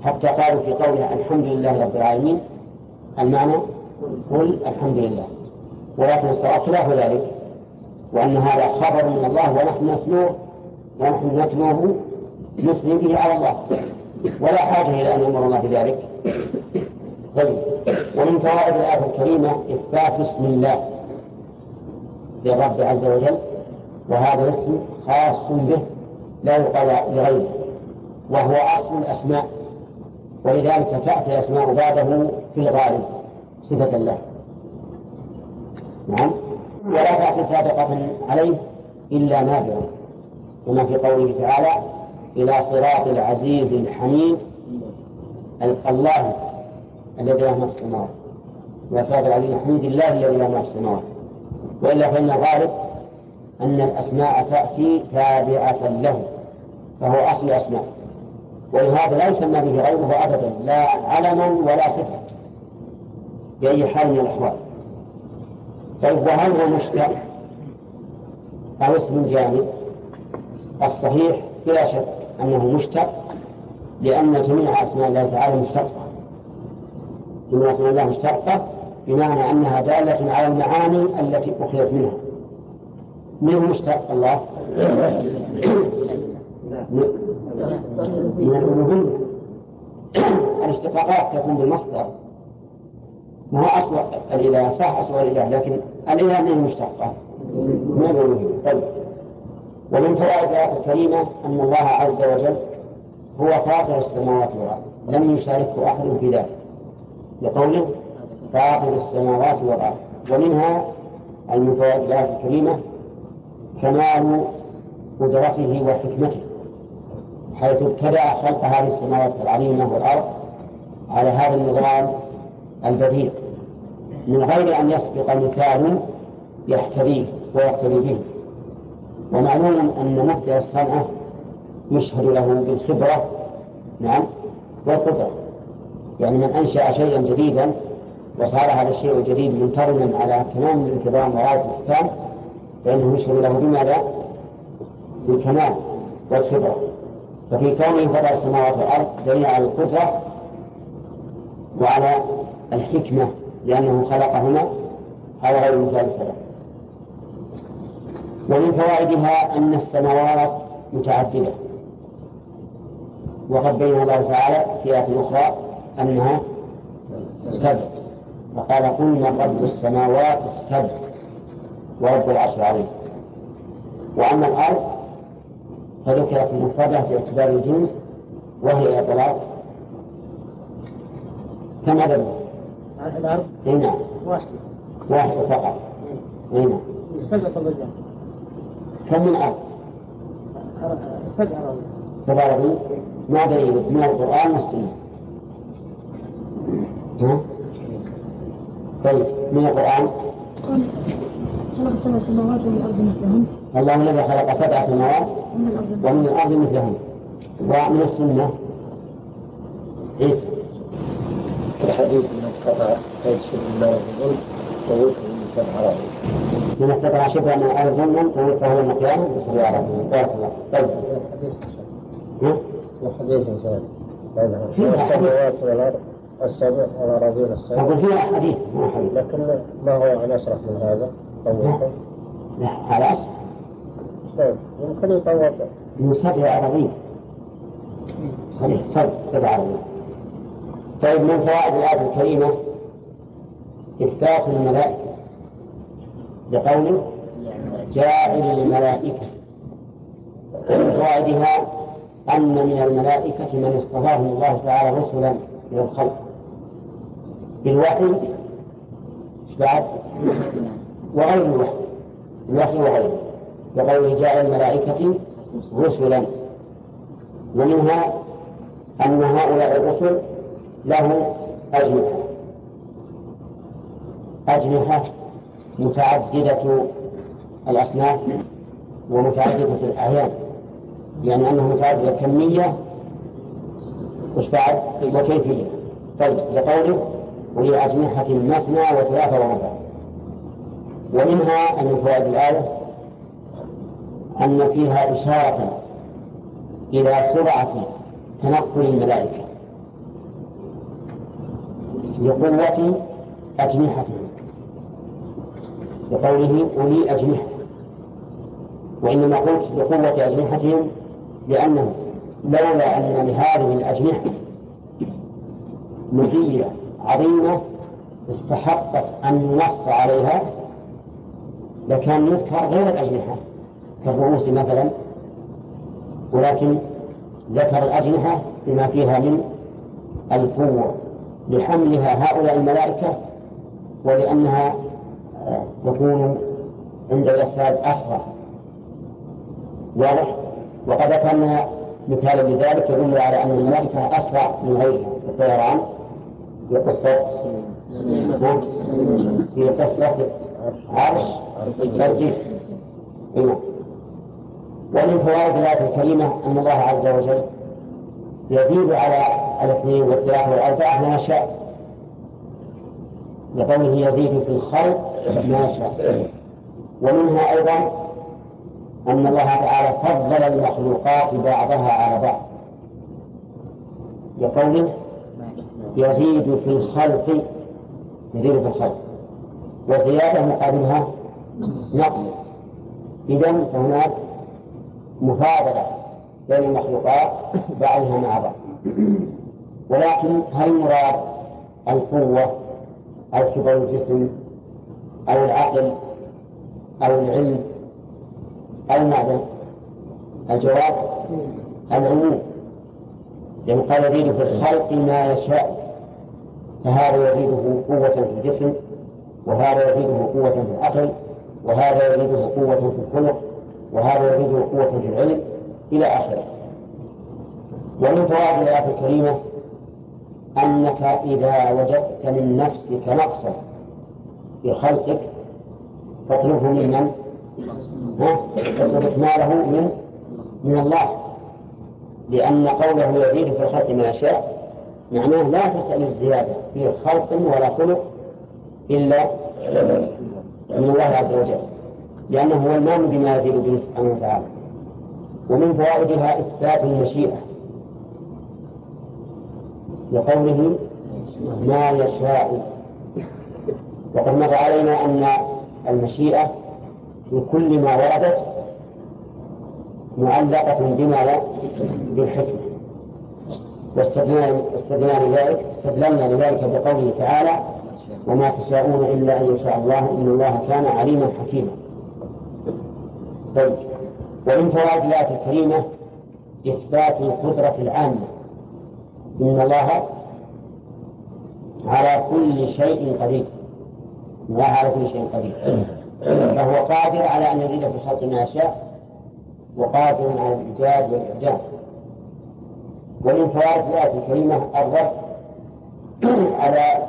حتى قالوا في قولها الحمد لله رب العالمين المعنى قل الحمد لله. ولكن الصواب خلاف ذلك وأن هذا خبر من الله ونحن نتلوه ونحن نتلوه نثني به على الله. ولا حاجة إلى أن يأمر الله بذلك. طيب. ومن فوائد الآية الكريمة إثبات اسم الله للرب عز وجل وهذا الاسم خاص به لا يقال لغيره وهو أصل الأسماء. ولذلك تأتي الأسماء بعده في الغالب صفة الله. نعم. ولا تأتي سابقة عليه إلا نادرا كما في قوله تعالى إلى صراط العزيز الحميد. الله الذي له ما في السماوات. إلى صراط العزيز الحميد الله الذي له ما في السماوات. وإلا فإن الغالب أن الأسماء تأتي تابعة له فهو أصل الأسماء. ولهذا لا يسمى به غيره أبدا لا علما ولا صفة بأي حال من الأحوال. طيب وهل هو مشتق أو اسم جامد؟ الصحيح بلا شك. أنه مشتق لأن جميع أسماء الله تعالى مشتقة. جميع أسماء الله مشتقة بمعنى أنها دالة على المعاني التي أخذت منها. من مشتق الله؟ من الألوهية الاشتقاقات تكون بالمصدر. ما هو أصل الإله؟ صح أصل الإله لكن الإله من المشتقة من الألوهية طيب. ومن فوائد الآية الكريمة أن الله عز وجل هو فاطر السماوات والأرض. لم يشاركه أحد في ذلك. لقوله فاطر السماوات والأرض. ومنها من فوائد الآية الكريمة كمال قدرته وحكمته حيث ابتدأ خلق هذه السماوات العظيمة والأرض على هذا النظام البديع من غير أن يسبق مثال يحتريه ويقتدي به. ومعلوم أن مبدأ الصنعة يشهد له بالخبرة نعم والقدرة. يعني من أنشأ شيئا جديدا وصار هذا الشيء الجديد منتظما على تمام الانتظام وغاية الإحكام فإنه يشهد له بماذا؟ بالكمال والخبرة. ففي كونه فضل السماوات والأرض دليل على القدرة وعلى الحكمة لأنه خلقهما هذا غير مثال سلام ومن فوائدها أن السماوات متعددة. وقد بين الله تعالى في آية أخرى أنها سبع وقال قل من رب السماوات السبع ورب العرش العظيم. وأما الأرض فذكرت مفردة باعتبار الجنس وهي إطلاق. كم عدد؟ الأرض نعم واحد واحد فقط. نعم كم من أرض؟ سبع أراضي سبع أراضي ما دليل من القرآن والسنة. ها؟ طيب من القرآن؟ خلق سبع سماوات ومن الأرض مثلهن الله الذي خلق سبع سماوات ومن الأرض مثلهن ومن السنة. عيسى. الحديث من قطع فيدخل الله الظلم طويته أراضي من استطاع شبرا من الأرض ظلما فهو بسبع أراضي بارك الله طيب؟ وحديث فيها حديث. السماوات والأرض السبع والأراضين السبع أقول فيها حديث. حديث. لكن ما هو عن أشرف من هذا؟ طويته لا على طيب. يمكن يطور من سبع أراضين صحيح. سبع سبع أراضين طيب من فوائد الآية الكريمة؟ إثبات الملائكة. لقوله جاعل الملائكة. ومن فوائدها أن من الملائكة من اصطفاهم الله تعالى رسلا من الخلق. بالوحي؟ بعد؟ وغير الوحي. الوحي وغيره. وقوله جاء الملائكة رسلا. ومنها أن هؤلاء الرسل له أجنحة. أجنحة متعددة الأصناف ومتعددة الأعيان. يعني أنه متعدد الكمية وش بعد؟ وكيفية. طيب لقوله ولي أجنحة مثنى وثلاثة وربع. ومنها أن فوائد الآية أن فيها إشارة إلى سرعة تنقل الملائكة لقوة أجنحتهم لقوله أولي أجنحة. وإنما قلت بقوة أجنحتهم لأنه لولا أن لهذه الأجنحة مزية عظيمة استحقت أن ينص عليها لكان يذكر غير الأجنحة كالرؤوس مثلا. ولكن ذكر الأجنحة بما فيها من القوة لحملها هؤلاء الملائكة ولأنها تكون عند الإرسال أسرع واضح؟ وقد ذكرنا مثالا لذلك يدل على أن الملائكة أسرع من غيرها. في الطيران في قصة في قصة عرش بلقيس نعم ومن فوائد الآية الكريمة أن الله عز وجل يزيد على الاثنين والثلاثة والأربعة ما يشاء لقوله يزيد في الخلق ما يشاء ومنها أيضا أن الله تعالى فضل المخلوقات بعضها على بعض. لقوله يزيد في الخلق يزيد في الخلق. وزيادة مقابلها نقص. إذا فهناك مفاضلة بين المخلوقات بعضها مع بعض. ولكن هل مراد القوة أو كبر الجسم أو العقل أو العلم أو المعدن الجواب العموم. لأنه قال يزيد في الخلق ما يشاء فهذا يزيده قوة في الجسم وهذا يزيده قوة في العقل وهذا يزيده قوة في الخلق وهذا يزيده قوة في العلم إلى آخره. ومن فوائد الآية الكريمة أنك إذا وجدت من نفسك نقصا في خلقك فاطلبه ممن؟ ها؟ اطلب إكماله من؟ من الله. لأن قوله يزيد في الخلق ما يشاء معناه لا تسأل الزيادة في خلق ولا خلق إلا من الله عز وجل. لأنه هو المام بما يزيد به سبحانه وتعالى. ومن فوائدها إثبات المشيئة. لقوله ما يشاء. وقد مر علينا أن المشيئة في كل ما وردت معلقة بما بالحكمة. واستدلنا لذلك استدللنا لذلك بقوله تعالى وما تشاءون إلا أن يشاء الله إن الله كان عليما حكيما. طيب. ومن فوائد الآية الكريمة إثبات القدرة العامة. إن الله على كل شيء قدير. الله على كل شيء قدير. فهو قادر على أن يزيد في الخلق ما يشاء وقادر على الإيجاد والإعجاب ومن فوائد الآية الكريمة الرد على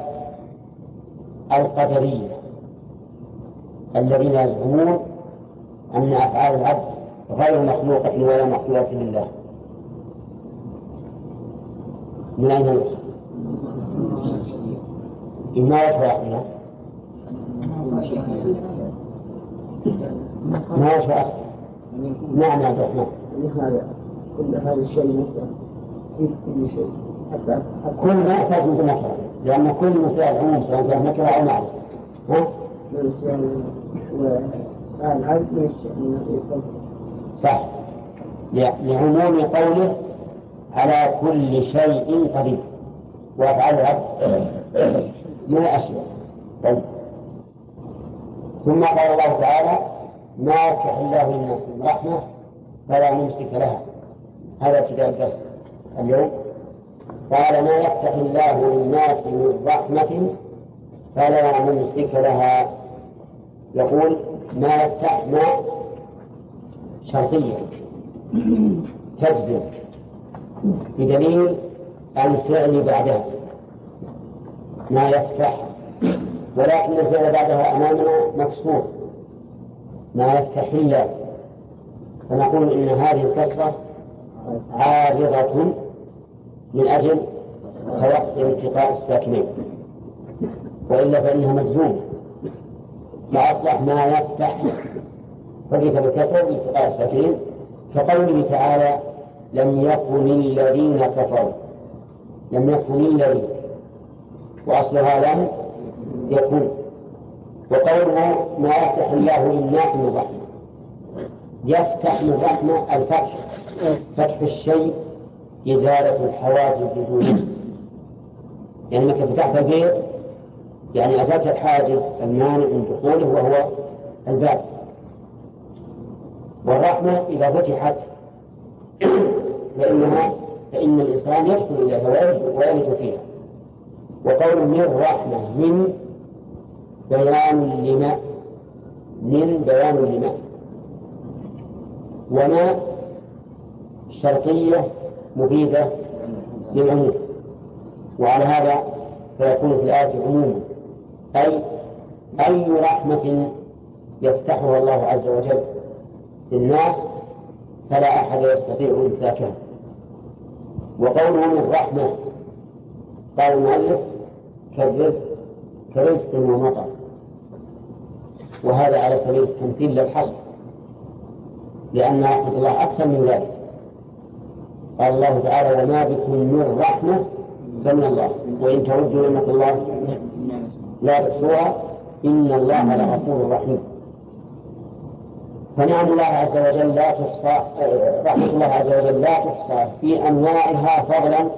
القدرية الذين يزعمون أن أفعال العبد غير مخلوقة ولا مخلوقة لله. من أين يؤخذ؟ ما وجه ما وجه نعم يا عبد كل هذا الشيء في كل شيء كل ما يحتاج مثل نكرة لأن كل مسائل عموم سواء كان نكرة أو معرفة ها؟ صح. لعموم قوله على كل شيء قدير. العبد من الأشياء طيب. ثم قال الله تعالى ما يفتح الله للناس من رحمة فلا ممسك لها. هذا ابتداء الدرس اليوم. قال ما يفتح الله للناس من رحمة فلا ممسك لها. يقول ما يفتح ما شرطية. تجزم بدليل الفعل بعدها ما يفتح ولكن الفعل بعدها أمامنا مكسور. ما يفتح الله فنقول إن هذه الكسرة عارضة من أجل توقي التقاء الساكنين. وإلا فإنها مجزومة فأصبح ما يفتح حدث بالكسر بالتقاء الساكنين. كقوله تعالى لم يكن الذين كفروا. لم يكن الذين. وأصلها لم يكن وقوله ما يفتح الله للناس من رحمة. يفتح من رحمة الفتح. فتح الشيء إزالة الحواجز دونه يعني متى فتحت البيت يعني أزلت الحاجز المانع من دخوله وهو الباب. والرحمة إذا فتحت فإنها فإن الإنسان يدخل إليها ويلج فيها. وقول من رحمة من بيان لما؟ من بيان لما؟ وما شرطية مفيدة للعموم. وعلى هذا فيكون في الآية عموما أي أي رحمة يفتحها الله عز وجل للناس فلا أحد يستطيع إمساكها وقوله من قال المؤلف كالرزق كرزق ومطر وهذا على سبيل التمثيل للحصر لأن رحمة الله أكثر من ذلك. قال الله تعالى وما بكم من رحمة فمن الله. وإن تعدوا نعمة الله لا تحصوها إن الله لغفور رحيم. فنعم الله عز وجل لا تحصى رحمة الله عز وجل لا تحصى في أنواعها فضلا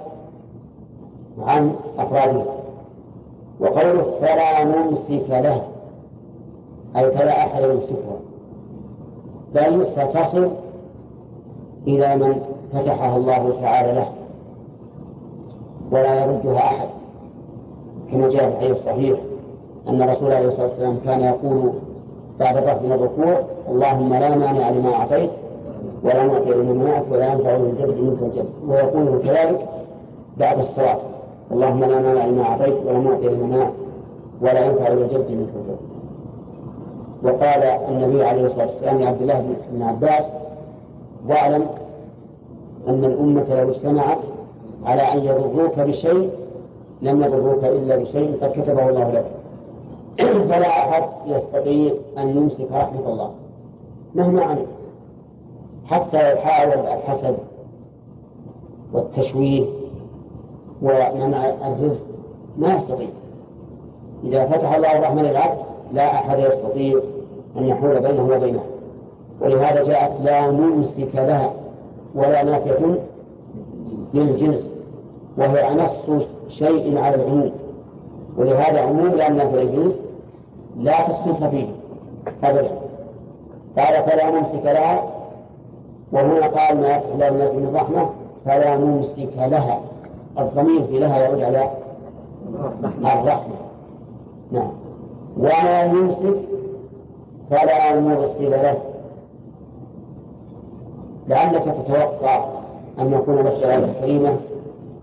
عن أفرادها. وقوله فلا ممسك له. أي فلا أحد يمسكها. بل ستصل إلى من فتحها الله تعالى له ولا يردها أحد. كما جاء في الحديث الصحيح أن الرسول عليه الصلاة والسلام كان يقول بعد الرفع من الركوع اللهم لا مانع لما أعطيت ولا معطي لما منعت ولا ينفع ذو الجد منك الجد. ويقول كذلك بعد الصلاة اللهم لا مانع لما أعطيت ولا معطي لما منعت ولا ينفع ذو الجد منك الجد. وقال النبي عليه الصلاة والسلام لعبد الله بن عباس واعلم أن الأمة لو اجتمعت على أن يضروك بشيء لم يضروك إلا بشيء قد كتبه الله لك. [clears throat] فلا أحد يستطيع أن يمسك رحمة الله مهما عمل حتى لو حاول الحسد والتشويه ومنع الرزق ما يستطيع. إذا فتح الله الرحمن للعبد لا أحد يستطيع أن يحول بينه وبينه. ولهذا جاءت لا ممسك لها ولا نافع للجنس وهي نص شيء على العموم. ولهذا عموم لأن نافع الجنس لا تخصيص فيه أبدا. قال فلا ممسك لها وهنا قال ما يفتح الله الناس من الرحمة فلا ممسك لها. الضمير في لها يعود على الرحمة. نعم. وما يمسك فلا مرسل له. لعلك تتوقع أن يكون لك آية كريمة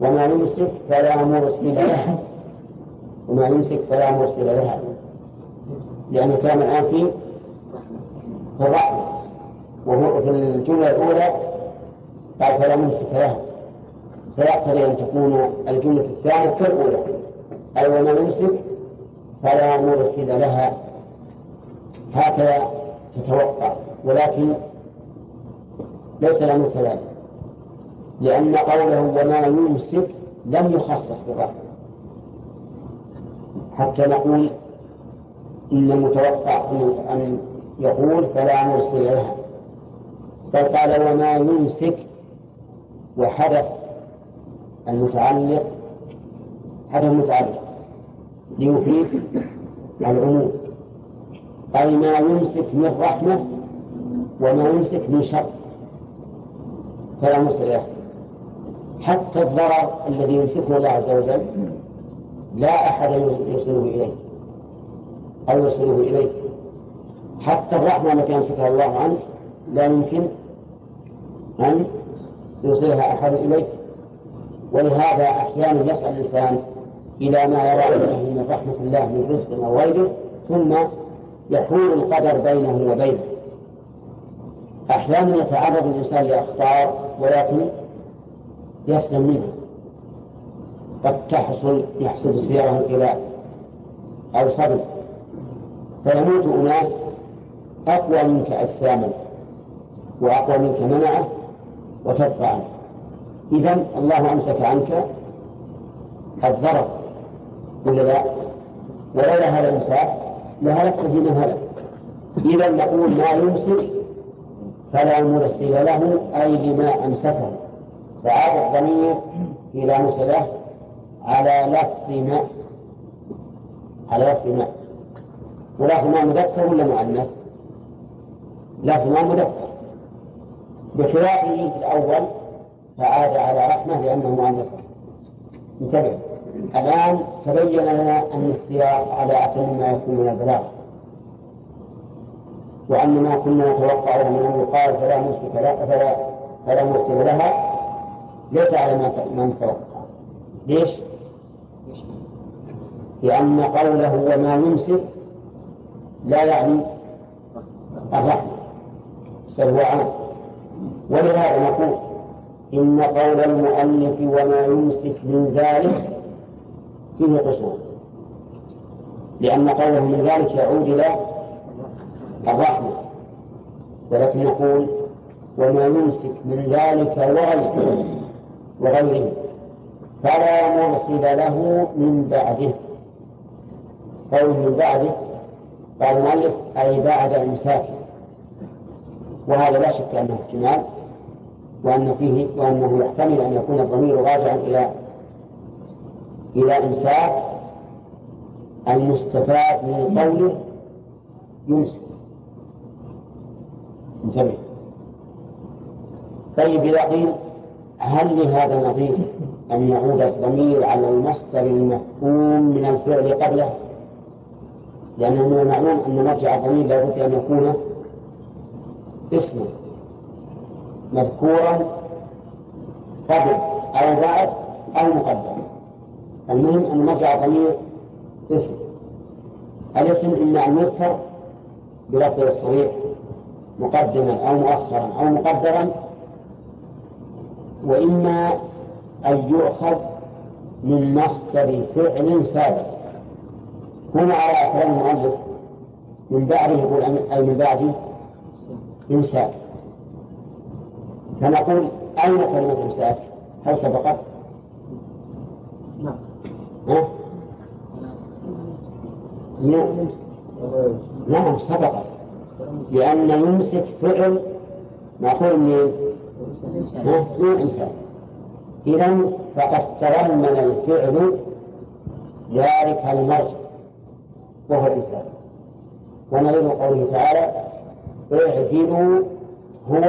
وما يمسك فلا مرسل له. وما يمسك فلا مرسل لها. لأن الكلام الآن في الرحمة وهو في الجملة الأولى قال فلا ممسك لها فيقتضي أن تكون الجملة الثانية كالأولى أي وما يمسك فلا مرسل لها. هكذا تتوقع. ولكن ليس الأمر كذلك لأن قوله وما يمسك لم يخصص بالرحمة حتى نقول إن المتوقع أن يقول فلا مرسل لها. بل قال وما يمسك وحدث المتعلق حدث المتعلق. ليفيد العموم. أي ما يمسك من رحمة وما يمسك من شر. فلا مرسل له حتى الضرر الذي يمسكه الله عز وجل لا أحد يوصله إليه أو يوصله إليه. حتى الرحمة التي يمسكها الله عنه لا يمكن أن يوصلها أحد إليه. ولهذا أحيانا يسأل الإنسان إلى ما يرى من رحمة الله من رزق أو غيره ثم يحول القدر بينه وبينه. أحيانا يتعرض الإنسان لأخطار ولكن يسلم منها. قد تحصل يحصل سيارة إلى أو صدم. فيموت أناس أقوى منك أجساما وأقوى منك منعة وتبقى عنك. إذا الله أمسك عنك الضرر ولا لا؟ ولولا هذا الإمساك لهلكت فيما هلك إذا نقول ما يمسك فلا مرسل له أي لما أمسكه. فعاد الضمير إلى مسألة على لفظ ما على لفظ ما. ولفظ ما مذكر ولا مؤنث؟ لفظ ما مذكر. بخلافه في الأول فعاد على رحمة لأنه مؤنث. انتبه. الآن تبين لنا أن السياق على أتم ما يكون من البلاغ. وأن ما كنا نتوقعه من أن يقال فلا مرسل فلا فلا مرسل لها ليس على ما نتوقع. ليش؟ لأن قوله وما يمسك لا يعني الرحمة. بل هو عام ولهذا نقول إن قول المؤلف وما يمسك من ذلك فيه قصور لأن قوله من ذلك يعود إلى الرحمة. ولكن نقول وما يمسك من ذلك وغيره وغيره. فلا مرسل له من بعده. قول من بعده قال المؤلف أي بعد إمساكه وهذا لا شك أنه احتمال وأن فيه وأنه يحتمل أن يكون الضمير راجعا إلى إلى إمساك المستفاد من قوله يمسك. انتبه. طيب إذا قيل هل لهذا النظير أن يعود الضمير على المصدر المفهوم من الفعل قبله؟ لأنه من المعلوم أن مرجع الضمير لابد أن يكون اسما مذكورا قبل أو بعد أو مقدم. المهم أن مرجع الضمير اسم. الاسم إما أن يذكر بلفظ الصريح مقدما أو مؤخرا أو مقدرا. وإما أن يؤخذ من مصدر فعل سابق. هنا على كلام المؤلف من بعده يقول أي من بعد إمساك فنقول أين كلمة إمساك؟ هل سبقت؟ نعم ها؟ نعم سبقت. لأن يمسك فعل معقول من من إنسان إذا فقد تضمن الفعل ذلك المرجع. وهو الإنسان ونظير قوله تعالى اعدلوا هو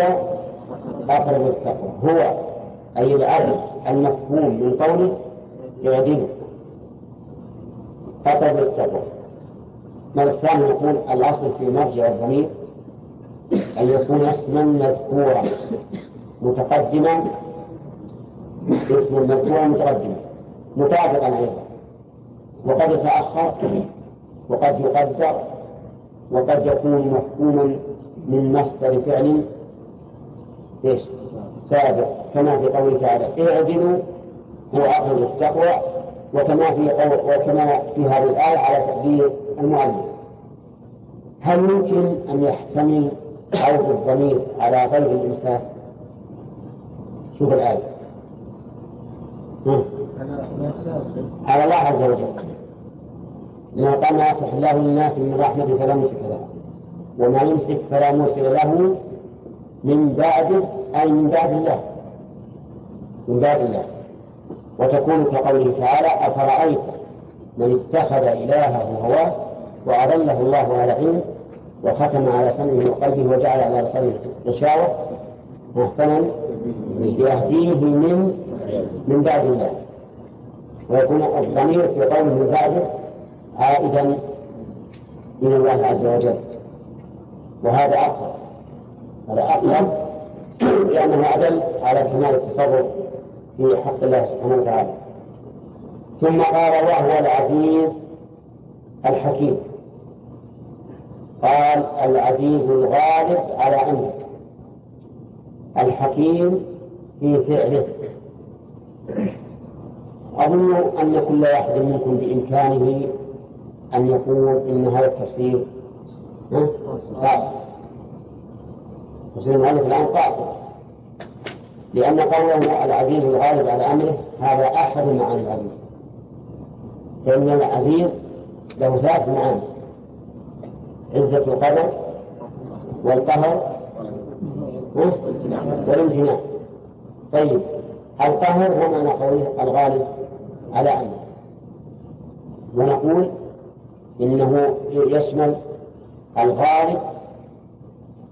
أقرب التقوى. هو أي العدل المفهوم من قوله اعدلوا أقرب التقوى مرة ثانية نقول الأصل في مرجع الضمير؟ أن يكون اسما مذكورا متقدما. اسم مذكورا متقدما. مطابقا أيضا وقد يتأخر وقد يقدر وقد يكون مفهوما من مصدر فعل إيش؟ سابق كما في قوله تعالى اعدلوا هو أقرب التقوى. وكما في وكما في هذه الآية على تقدير المؤلف. هل يمكن أن يحتمل عود الضمير على غير الإنسان؟ شوف الآية. على الله عز وجل. ما قال يفتح الله للناس من رحمة فلا ممسك له. وما يمسك فلا مرسل له من بعده أي من بعد الله. من بعد الله. وتكون كقوله تعالى أفرأيت من اتخذ إلهه هواه وأضله الله على علم وختم على سمعه وقلبه وجعل على بصره غشاوة فمن يهديه من من بعد الله. ويكون الضمير في قوله من بعده عائدا من الله عز وجل. وهذا أقرب. هذا أقرب لأنه أدل على كمال التصرف في حق الله سبحانه وتعالى. ثم قال وهو العزيز الحكيم. قال العزيز الغالب على أمره الحكيم في فعله. أظن أن كل واحد منكم بإمكانه أن يقول إن هذا التفسير قاصر تفسير الآن قاصر لأن قوله العزيز الغالب على أمره هذا أحد معاني العزيز. فإن العزيز له ثلاث معاني عزة القدر والقهر والامتناع. طيب القهر هو معنى قوله الغالب على أمره. ونقول إنه يشمل الغالب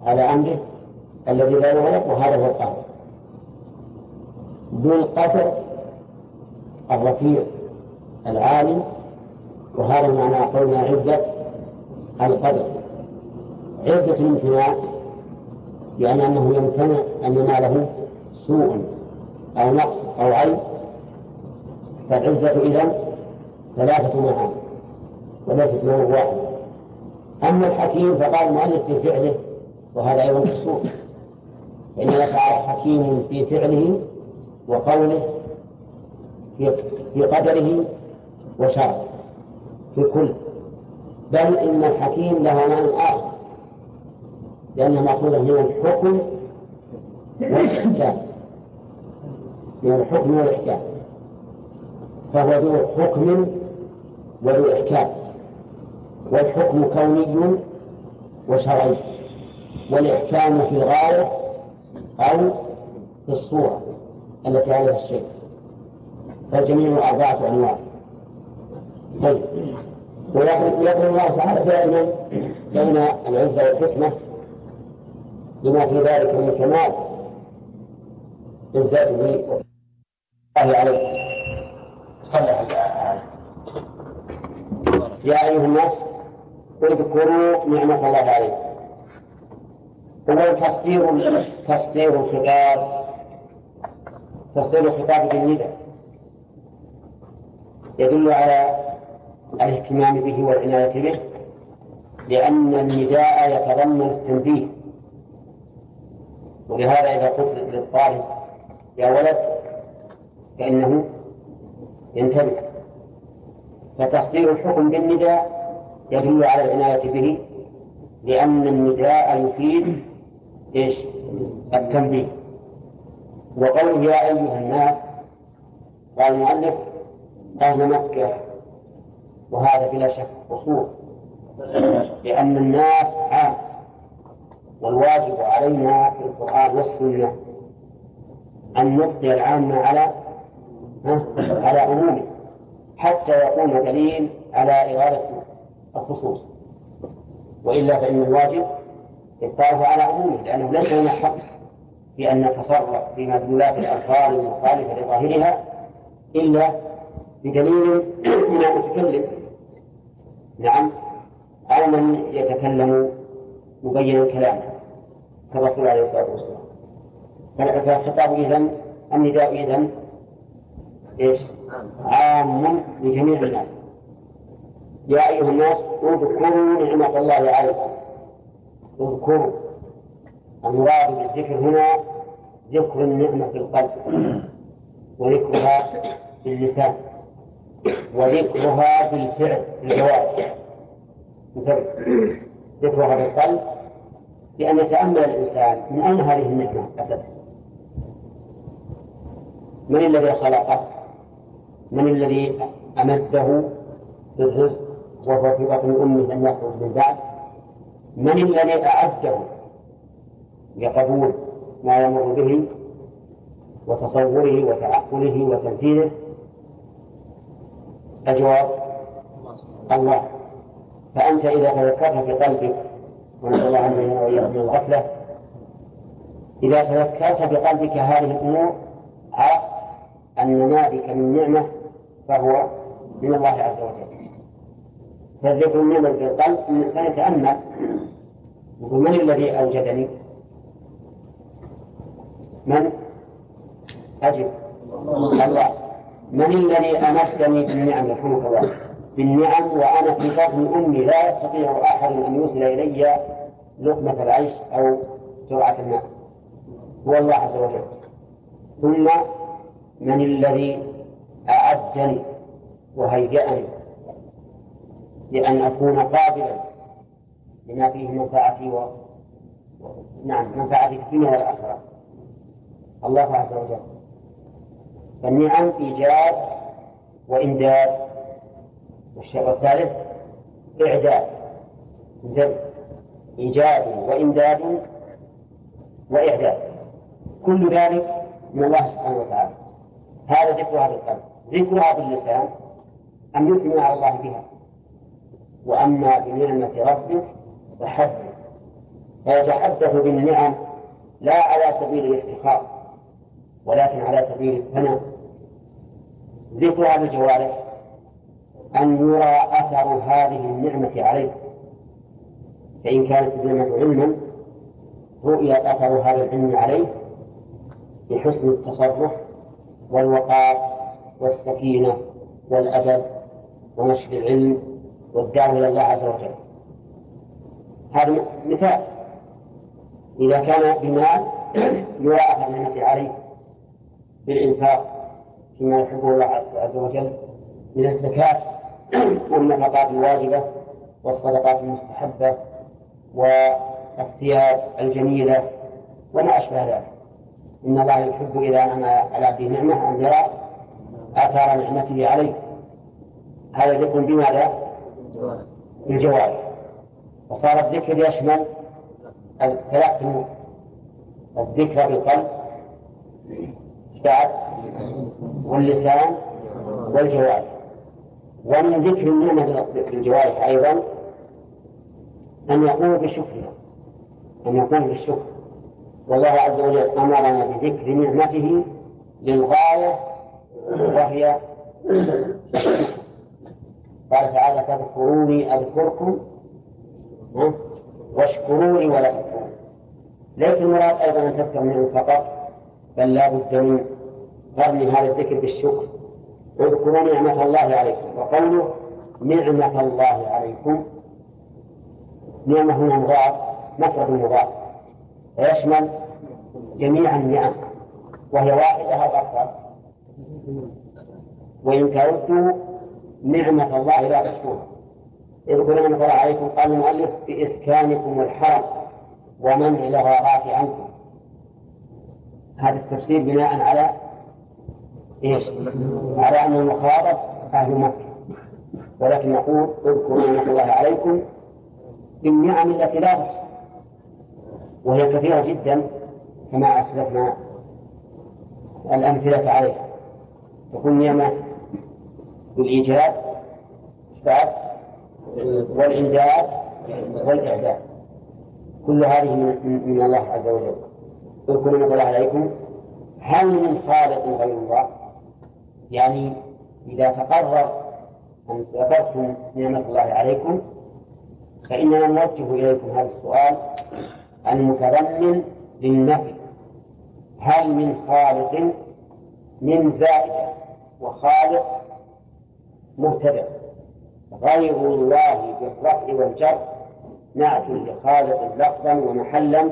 على أمره الذي لا يغلق وهذا هو القهر. ذو القدر الرفيع العالي وهذا معنى قولنا عزة القدر. عزة الامتناع يعني أنه يمتنع أن يناله سوء أو نقص أو عيب. فالعزة إذا ثلاثة معاني وليست معه واحدة. أما الحكيم فقال المؤلف في فعله وهذا أيضا مقصود فإن يقع حكيم في فعله وقوله في قدره وشرعه في كل بل إن الحكيم له معنى آخر لأنه مأخوذ من الحكم والإحكام. من الحكم والإحكام. فهو ذو حكم وذو إحكام والحكم كوني وشرعي. والإحكام في الغاية أو في الصورة. التي عليها الشيء. فالجميع أربعة أنواع. طيب. ويقول الله تعالى دائما بين العزة والحكمة لما في ذلك من كمال عزته الله عليه. صلى يا أيها الناس اذكروا نعمة الله عليكم. هو تصدير تصدير الخطاب تصدير الخطاب بالنداء يدل على الاهتمام به والعناية به لأن النداء يتضمن التنبيه. ولهذا إذا قلت للطالب يا ولد فإنه ينتبه. فتصدير الحكم بالنداء يدل على العناية به لأن النداء يفيد إيش؟ التنبيه. وقوله يا أيها الناس قال المؤلف أهل مكة وهذا بلا شك قصور لأن الناس عام والواجب علينا في القرآن والسنة أن نبقي العام على على عمومه حتى يكون دليل على إرادة الخصوص. وإلا فإن الواجب إبقاؤه على عمومه لأنه ليس لنا حق. في أن نتصرف في مدلولات المخالفة لظاهرها إلا بدليل من المتكلم نعم أو من يتكلم مبينا كلامه كالرسول عليه الصلاة والسلام. فالخطاب إذن النداء إذن إيش؟ عام لجميع الناس. يا أيها الناس اذكروا نعمة الله عليكم. اذكروا. المراد بالذكر هنا ذكر النعمة في القلب وذكرها باللسان وذكرها بالفعل انتبه. ذكرها بالقلب بأن يتأمل الإنسان من أين هذه النعمة؟ أتت. من الذي خلقه؟ من الذي أمده بالرزق وهو في بطن أمه لم يخرج من بعد من الذي أعده؟ لقبول ما يمر به وتصوره وتعقله وتنفيذه. الجواب الله. فأنت إذا تذكرت في قلبك ونسأل الله أن وإياكم الغفلة إذا تذكرت بقلبك هذه الأمور عرفت أن ما بك من نعمة فهو من الله عز وجل. فالذكر النعمة في القلب أن الإنسان يتأمل يقول من الذي أوجدني؟ من؟ أجب الله. من الذي أمدني بالنعم يرحمك الله. بالنعم وأنا في بطن أمي. لا يستطيع أحد أن يوصل إلي لقمة العيش أو جرعة الماء. هو الله عز وجل. ثم من الذي أعدني وهيأني لأن أكون قابلا لما فيه منفعتي و... نعم منفعتي في الدنيا والآخرة. الله عز وجل. فالنعم إيجاد وإمداد. والشيء الثالث إعداد. انتبه إيجاد وإمداد وإعداد. كل ذلك من الله سبحانه وتعالى. هذا ذكرها بالقلب ذكرها باللسان أن يثني على الله بها. وأما بنعمة ربك فحدث فيتحدث بالنعم لا على سبيل الافتخار. ولكن على سبيل الثناء ذكرها بالجوارح أن يرى أثر هذه النعمة عليه. فإن كانت النعمة علما رؤي أثر هذا العلم عليه بحسن التصرف والوقار والسكينة والأدب ونشر العلم والدعوة إلى الله عز وجل. هذا مثال. إذا كان بمال يرى أثر النعمة عليه. بالإنفاق فيما يحبه الله عز وجل من الزكاة والنفقات الواجبة والصدقات المستحبة والثياب الجميلة وما أشبه ذلك. إن الله يحب إذا أنعم على عبده نعمة أن يرى آثار نعمته عليه. هذا ذكر بماذا؟ بالجوارح. وصار الذكر يشمل ثلاث الذكر بالقلب بعد واللسان والجوارح. ومن ذكر النعمة بالجوارح أيضا أن يقوم بشكرها أن يقوم بالشكر. والله عز وجل أمرنا بذكر نعمته للغاية وهي قال تعالى فاذكروني أذكركم واشكروني ولا تكفرون ليس المراد أيضا أن تذكر النعم فقط بل لا بد من قرن هذا الذكر بالشكر. اذكروا نعمة الله عليكم. وقوله نعمة الله عليكم. نعمة هنا مضاف مفرد مضاف ويشمل جميع النعم وهي واحدة أو أكثر. وإن تعدوا نعمة الله لا تحصوها اذكروا نعمة الله عليكم. قال المؤلف بإسكانكم الحرم ومنع الغارات عنكم. هذا التفسير بناء على إيش؟ على أن المخاطب أهل مكة. ولكن نقول اذكروا نعمة الله عليكم بالنعم التي لا تحصى. وهي كثيرة جدا كما أسلفنا الأمثلة عليها. تكون نعمة بالإيجاد والإنجاز والإعداد كل هذه من, من الله عز وجل. اذكروا نعمة الله عليكم. هل من خالق غير الله؟ يعني إذا تقرر ذكرتم نعمة الله عليكم فإننا نوجه إليكم هذا السؤال المتضمن للنفي. هل من خالق من زائدة وخالق مبتدع؟ غير الله بالرفع والجر. نعت لخالق لفظا ومحلا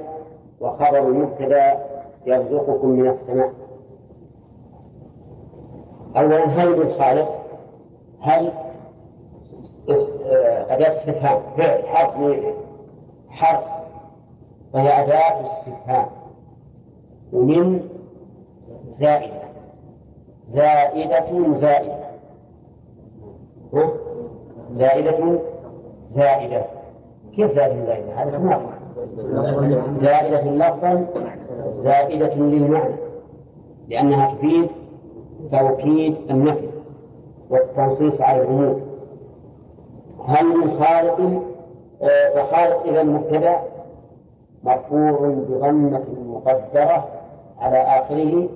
وخبر المبتدأ يرزقكم من السماء. أولا من خالق هل أداة استفهام فعل حرف حرف وهي أداة استفهام ومن زائدة. زائدة زائدة. زائدة زائدة. كيف زائدة زائدة؟ هذا تناقض زائدة لفظا زائدة للمعنى. لأنها تفيد توكيد النفي والتنصيص على العموم هل من خالق فخالق إذا مبتدأ؟ مرفوع بضمة مقدرة على آخره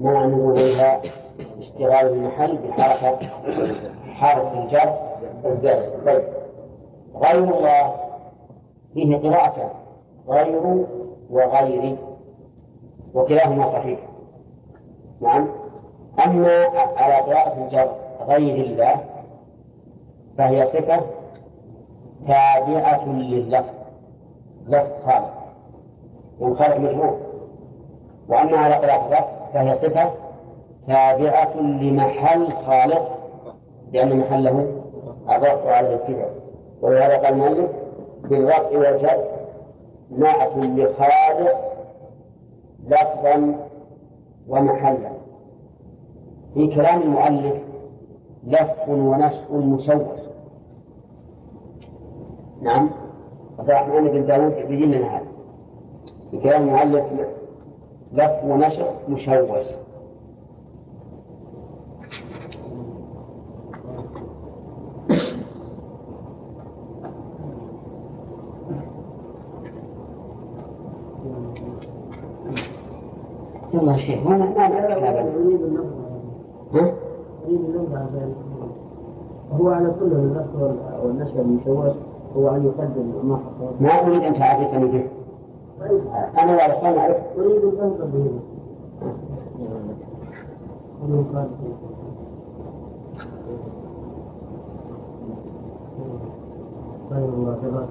مع نزولها اشتغال المحل بحركة حرف الجر الزائد طيب. غير الله فيه قراءتان غير وغير. وكلاهما صحيح. نعم. أما على قراءة الجر غير الله فهي صفة تابعة لللفظ لفظ خالق والخالق مجموع وأما على قراءة الرفع فهي صفة تابعة لمحل خالق لأن محله الرفع على الابتداء ولهذا قال المؤلف بالرفع والجر نعت لخالق لفظا ومحلا. في كلام المؤلف لف ونشء مشوش نعم. عبد الرحمن بن داود يبين لنا هذا. في كلام المؤلف لف ونشر مشوش والله شيخ ما ما؟ هو على كل الذكر والنشر المشوش هو أن يقدم ما حصل. ما أريد أن تعرفني به. أنا والاخوان نعرف أريد أن أنقذ به. الله تبارك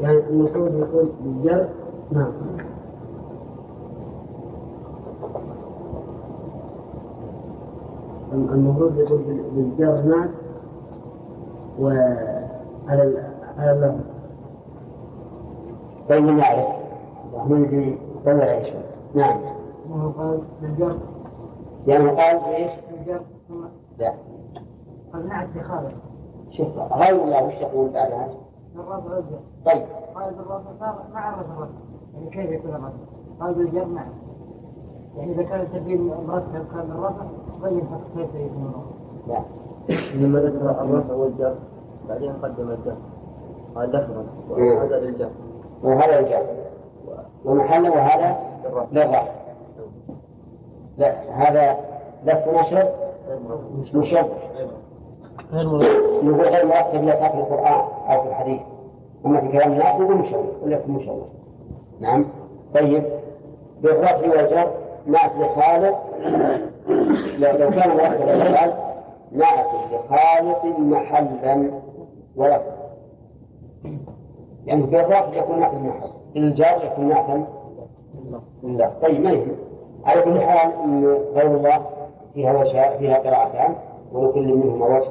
يعني المفروض يقول بالجر نعم. المفروض يقول بالجر نعم وعلى على اللفظ طيب من يعرف؟ الرحمن يجي يطلع إيش نعم. ما قال بالجر لأنه قال إيش؟ بالجر ثم لا. قال نعت بخالق شوف غير الله وش يقول بعد هذا؟ بالرفع والجر طيب. قال بالرفع ما عرف الرفع يعني كيف يكون الرفع؟ قال بالجر نعم. يعني إذا كان الترتيب مرتب كان بالرفع بين كيف يكون؟ الرفع لا. لما ذكر الرفع والجر بعدين قدم الجر قال لفظا. وهذا للجر وهذا الجر ومحله وهذا للرفع لا هذا لف نشر مشوش نقول غير مرتب لا في القرآن أو في الحديث. أما في كلام الناس نقول مشوش ولا في مشوش نعم. طيب. بالرفع والجر نعت لخالق لو كان مرتبا يفعل نعت لخالق محلا ولفظا لأنه في الرفع يكون نعت المحل الجار يكون نعتا لا. طيب ما يهم؟ على كل حال إن غير الله فيها وجه فيها قراءتان ولكل منهما وجه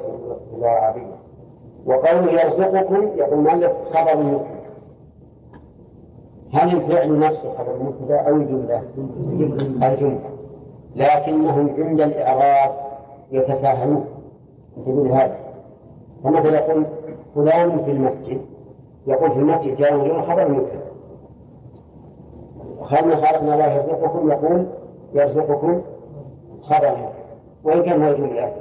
في وقوله يرزقكم يقول المؤلف خبر مبتدا هل الفعل نفسه خبر المبتدا أو الجملة؟ الجملة. لكنهم عند الإعراب يتساهلون. انتبهوا لهذا. فمثلا يقول فلان في المسجد. يقول في المسجد جاء رجل خبر مبتدا خلنا خالقنا الله يرزقكم يقول يرزقكم خبر وإن كان هو الجملة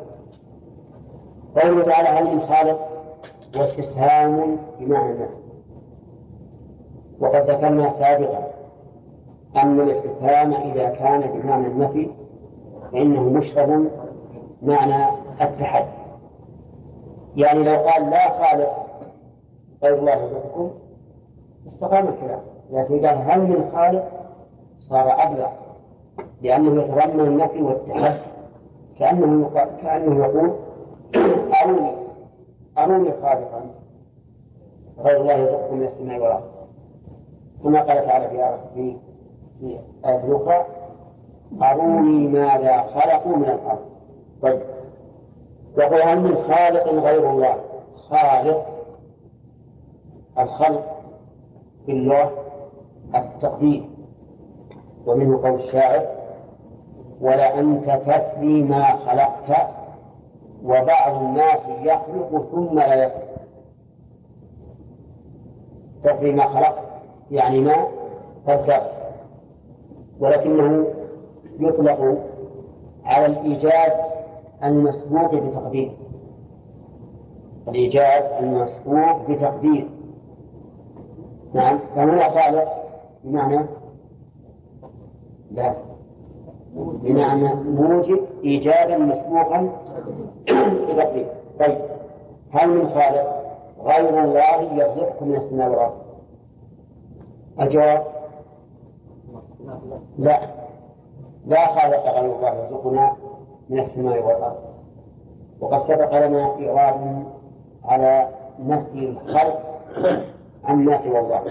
قوله تعالى هل من خالق واستفهام بمعنى وقد ذكرنا سابقا أن الاستفهام إذا كان بمعنى النفي فإنه مشرب معنى التحدي. يعني لو قال لا خالق غير الله يرزقكم استقام الكلام. لكن قال هل من خالق؟ صار أبلغ لأنه يتضمن النفي والتحدي. كأنه كأنه يقول أروني أروني خالقا. غير الله يرزقكم من السماء والأرض. كما قال تعالى في في في آية أخرى أروني ماذا خلقوا من الأرض. طيب. يقول هل من خالق غير الله؟ خالق. الخلق في اللغة التقدير. ومنه قول الشاعر ولأنت تفني ما خلقت وبعض الناس يخلق ثم لا يخلق. تفني ما خلقت يعني ما قدرت ولكنه يطلق على الإيجاد المسبوق بتقدير. الإيجاد المسبوق بتقدير. نعم فهو خالق بمعنى لا بمعنى موجب إيجادا مسبوقا بتقدير. طيب هل من خالق غير الله يرزقكم من السماء والأرض؟ الجواب لا. لا خالق غير الله يرزقنا من السماء والأرض. وقد سبق لنا إيراد على نفي الخلق عن ما سوى الله.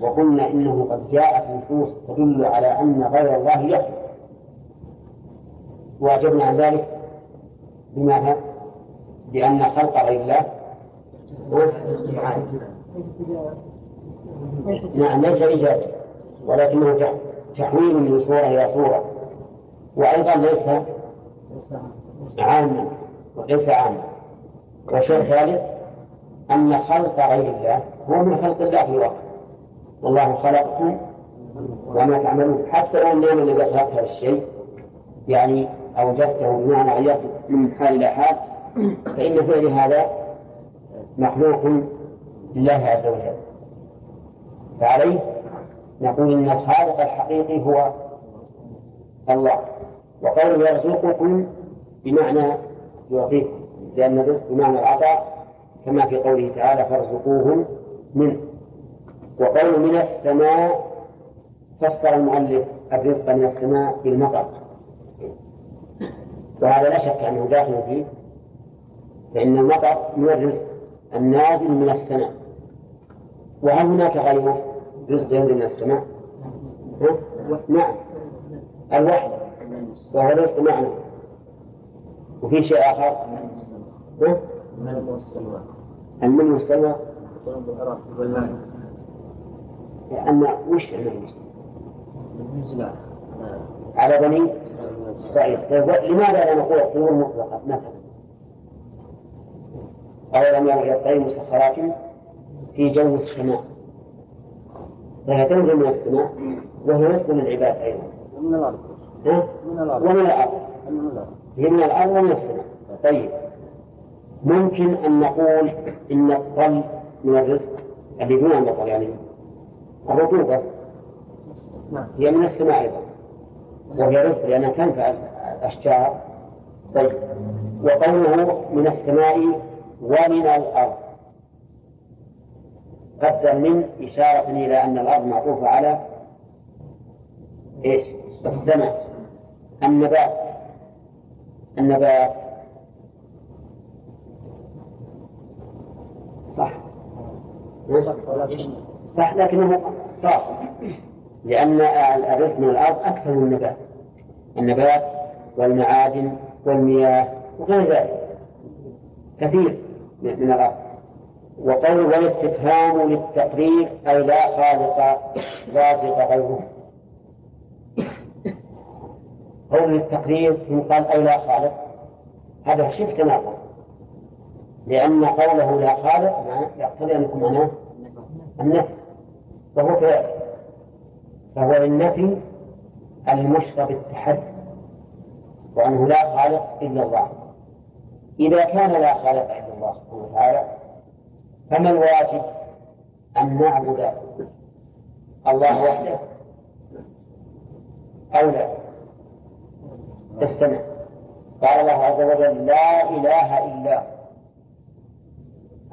وقلنا إنه قد جاءت نصوص تدل على أن غير الله يخلق وأجبنا عن ذلك بماذا؟ بأن خلق غير الله نعم ليس إيجاد ولكنه تحويل من صورة إلى صورة. وأيضا ليس عاما وليس عاما. والشيء الثالث أن خلق غير الله هو من خلق الله في الواقع والله خلقكم وما تعملون. حتى لو النعم الذي خلقت هذا الشيء يعني أوجدته بمعنى غيرته من حال إلى حال فإن فعل هذا مخلوق لله عز وجل. فعليه نقول إن الخالق الحقيقي هو الله. وقوله يرزقكم بمعنى يعطيكم لأن الرزق بمعنى العطاء كما في قوله تعالى فارزقوهم منه. وقوله من السماء فسر المؤلف الرزق من السماء بالمطر. وهذا لا شك أنه داخل فيه فإن المطر من الرزق النازل من السماء. وهل هناك غيره؟ رزق ينزل من السماء؟ نعم. الوحي. وهو رزق معنى وفي شيء آخر؟ المن والسلوى المن والسلوى. لأن وش المن والسلوى؟ على بني إسرائيل. طيب لماذا لا نقول الطيور مطلقة مثلا؟ أولم يروا إلى الطير مسخرات في جو السماء. فهي تنزل من السماء وهي رزق للعباد أيضا. من الأرض. ومن الأرض. هي من الأرض ومن السماء طيب. ممكن أن نقول إن الطل من الرزق اللي دون المطر يعني الرطوبة هي من السماء أيضا. وهي رزق لأنها تنفع الأشجار. طيب. وقوله من السماء ومن الأرض. قدر من إشارة إلى أن الأرض معطوفة على إيش؟ السماء النبات. النبات. صح. صح لكنه فاصل لأن الرزق من الأرض أكثر من النبات. النبات والمعادن والمياه وغير ذلك. كثير من الأرض. وقول والاستفهام للتقرير أي لا خالق رازق غيره. قول ثم قال أي لا خالق. هذا شفت تناقض لأن قوله لا خالق يقتضي أن يكون معناه النفي. وهو فعل فهو للنفي المشرى بالتحدي. وأنه لا خالق إلا الله. إذا كان لا خالق إلا الله سبحانه وتعالى فما الواجب أن نعبد الله وحده؟ أو لا؟ استمع قال الله عز وجل لا إله إلا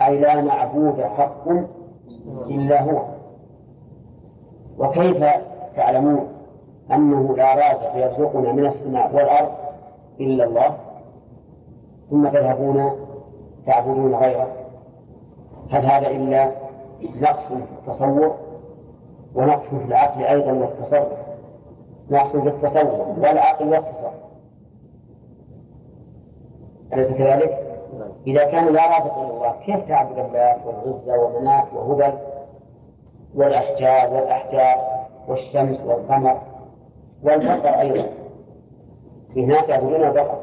أي لا معبود حق إلا هو. وكيف تعلمون أنه لا رازق يرزقنا من السماء والأرض إلا الله؟ ثم تذهبون تعبدون غيره. هل هذا إلا نقص في التصور؟ ونقص في العقل أيضا والتصرف. نقص في التصور والعقل والتصرف. أليس كذلك؟ إذا كان لا رازق إلا الله كيف تعبد الله والعزى ومناة وهبل والأشجار والأحجار والشمس والقمر والبقر أيضا؟ في ناس يعبدون البقر.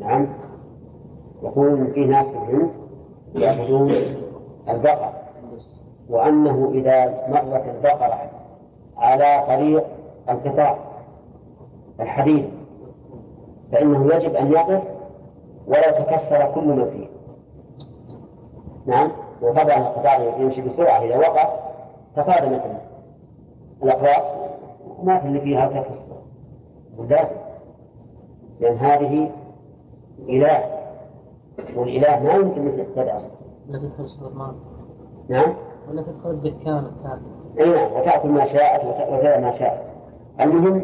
نعم. يقولون في ناس في الهند يعبدون البقر. وأنه إذا مرت البقرة على طريق القطاع الحديد فإنه يجب أن يقف ولا تكسر كل من فيه. نعم؟ وطبعا القطاع يمشي بسرعة إذا وقف تصادمت الأقواس ما في اللي فيها تكسر. لازم. لأن هذه إله والإله ما يمكن أن يهتدى أصلا. نعم؟ ولا تدخل الدكان أي نعم وتأكل ما شاءت وتدع ما شاءت. المهم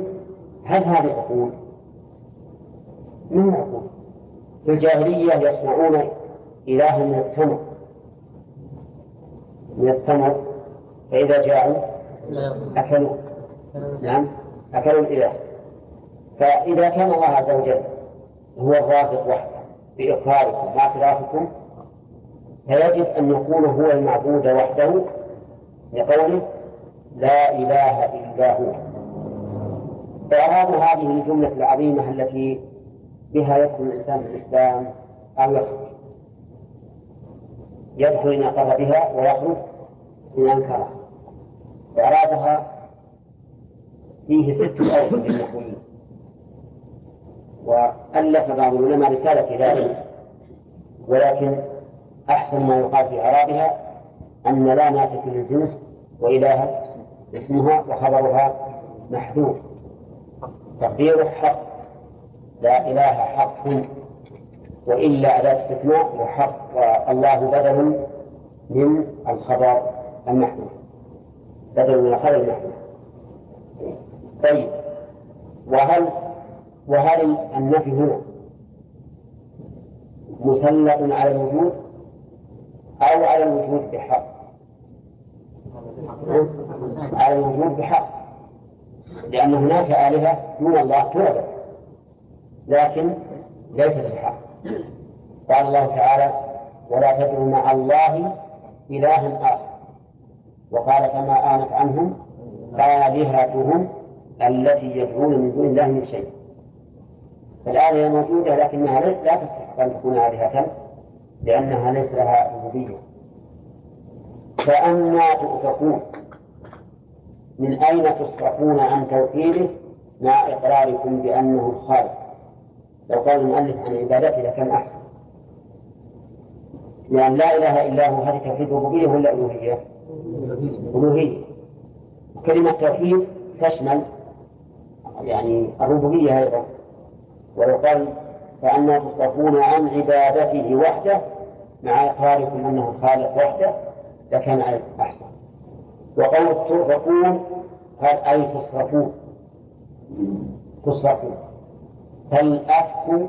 هل هذه عقول؟ من عقول في الجاهلية يصنعون إلها من التمر. من التمر. فإذا جاءوا أكلوا. نعم. أكلوا الإله. فإذا كان الله عز وجل هو الرازق وحده بإقراركم واعترافكم فيجب أن يكون هو المعبود وحده لقوله لا إله إلا هو. إعراب هذه الجملة العظيمة التي بها يدخل الإنسان في الإسلام أو يخرج. يدخل إن أقر بها ويخرج إن أنكرها إعرابها فيه ست أوجه للنحويين وألف بعض العلماء رسالة في ذلك. ولكن أحسن ما يقال في إعرابها أن لا نافية للجنس وإله اسمها وخبرها محذوف. تقديره حق لا إله حق وإلا أداة استثناء وحق والله بدل من الخبر المحذوف بدل من الخبر المحذوف طيب وهل وهل النفي هنا مسلط على الوجود أو على الوجود بحق؟ على الوجود بحق لأن هناك آلهة دون الله تعبد لكن ليست الحق. قال الله تعالى ولا تدعوا مع الله إلها آخر. وقال فما آنت عنهم آلهتهم التي يدعون من دون الله من شيء. فالآلهة موجودة لكنها لا تستحق أن تكون آلهة لأنها ليس لها ربوبية. فأنا تؤفكون من أين تصرفون عن توحيده مع إقراركم بأنه الخالق؟ لو قال المؤلف عن عبادته لكان أحسن. لأن لا إله إلا هو هذه توحيد ربوبية ولا ألوهية؟ ألوهية. كلمة توحيد تشمل يعني الربوبية أيضا. ولو قال فأنا تصرفون عن عبادته وحده مع إقراركم أنه خالق وحده لكان أحسن. وقول ترفقون قال أي تصرفون؟ تصرفون. فالأفك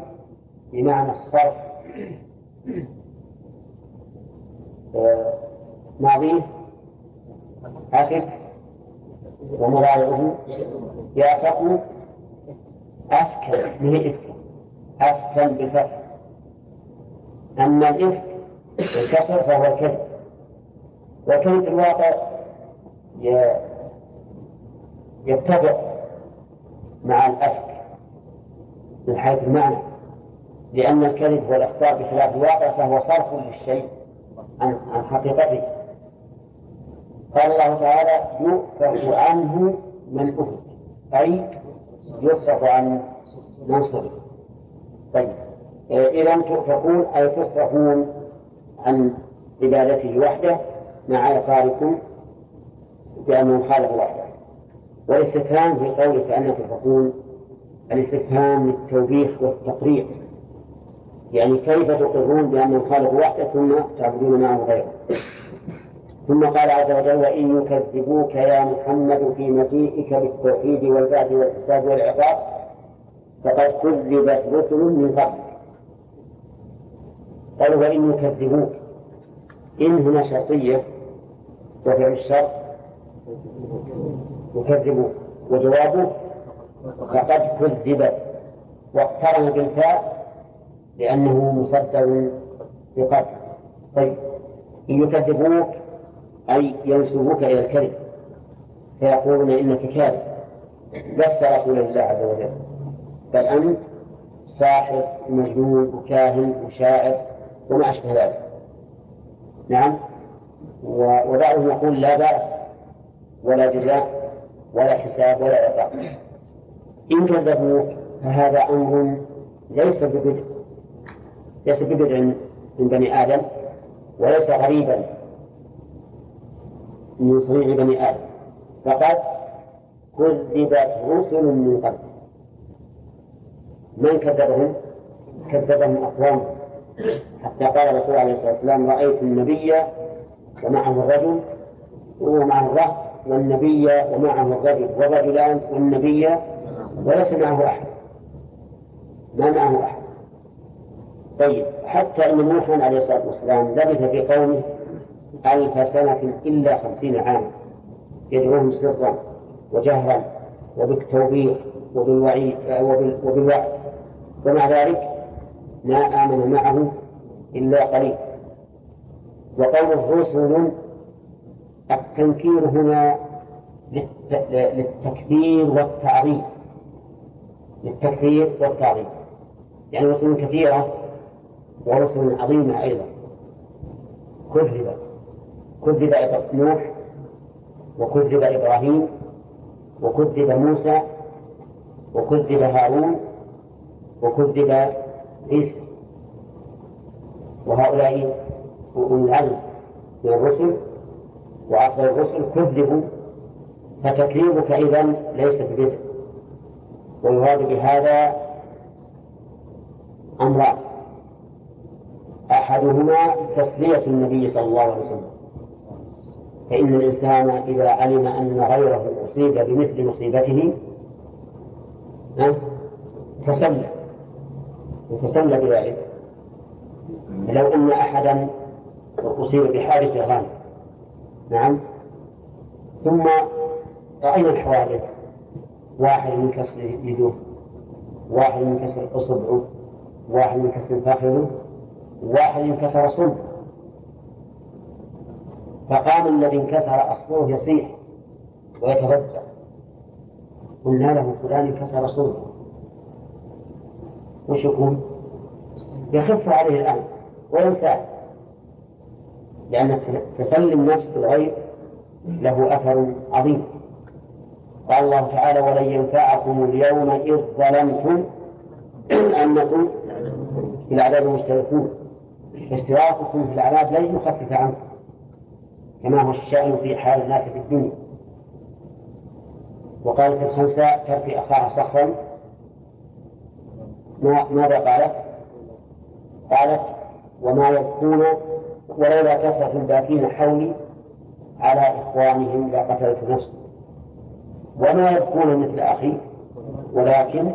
بمعنى الصرف. ماضيه أفك. ومضارعه يافق. أفكا به إفكا أفكا بالفتح أما الإفك بالكسر فهو الكذب. والكذب في الواقع يتفق مع الأفك. من حيث المعنى لأن الكذب والإخبار بخلاف الواقع فهو صرف للشيء عن عن حقيقته. قال الله تعالى يؤفك عنه من أفك أي يصرف عن من صرف طيب. إذا تؤفكون أي تصرفون عن عبادته وحده مع إقراركم بأنه خالق وحده. والاستفهام في قوله فأنا تؤفكون الاستفهام للتوبيخ والتقريع يعني كيف تقرون بأنه خالق وحده ثم تعبدون معه غيره؟ ثم قال عز وجل وإن يكذبوك يا محمد في مجيئك بالتوحيد والبعث والحساب والعقاب فقد كذبت رسل من قبلك. قالوا وإن يكذبوك. إن هنا شرطية وفعل الشرط يكذبوك وجوابه فقد كذبت واقترن بالفاء لأنه مصدر بقد طيب إن يكذبوك أي ينسبوك إلى الكذب فيقولون إنك كاذب. لست رسول الله عز وجل بل أنت ساحر ومجنون وكاهن وشاعر وما أشبه ذلك. نعم؟ وبعضهم يقول لا بأس ولا جزاء ولا حساب ولا عقاب. إن كذبوك فهذا أمر ليس ببدع ليس ببدع من بني آدم وليس غريبا من صنيع بني آدم. فقد كذبت رسل من قبل. من كذبهم؟ كذبهم أقوام. حتى قال الرسول عليه الصلاة والسلام رأيت النبي ومعه الرجل ومعه الرهط والنبي ومعه الرجل والرجلان والنبي وليس معه أحد. ما معه أحد. طيب حتى أن نوحا عليه الصلاة والسلام لبث في قومه ألف سنة إلا خمسين عاما يدعوهم سرا وجهرا وبالتوبيخ وبالوعيد وبالوعد. ومع ذلك ما آمن معه إلا قليل. وقوله رسل التنكير هنا للتكثير والتعظيم. للتكثير والتعظيم يعني رسل كثيرة ورسل عظيمة أيضا. كذبت كذب نوح وكذب إبراهيم وكذب موسى وكذب هارون وكذب عيسى. وهؤلاء أولي العزم من الرسل وأفضل الرسل كذبوا فتكذيبك إذا ليس ببدع ويراد بهذا أمران. أحدهما تسلية النبي صلى الله عليه وسلم. فإن الإنسان إذا علم أن غيره أصيب بمثل مصيبته تسلى وتسلى بذلك. لو أن أحدا أصيب بحادث غامض نعم ثم رأينا الحوادث واحد من كسر يده واحد من كسر إصبعه واحد من كسر فخذه واحد انكسر صلبه فقام الذي انكسر أصبعه يصيح ويترجع قلنا له فلان انكسر صلبه. وش يكون؟ يخف عليه الأمر وينساه. لأن تسلي النفس بالغير له أثر عظيم. قال الله تعالى ولن ينفعكم اليوم إذ ظلمتم [clears throat] أنكم في العذاب مشتركون فاشتراككم في العذاب لن يخفف عنكم كما هو الشأن في حال الناس في الدنيا. وقالت الخنساء ترفي أخاها صخرا. ماذا قالت؟ قالت وما يبكون ولولا كثرة الباكين حولي على إخوانهم لقتلت نفسي. وما يبكون مثل أخي ولكن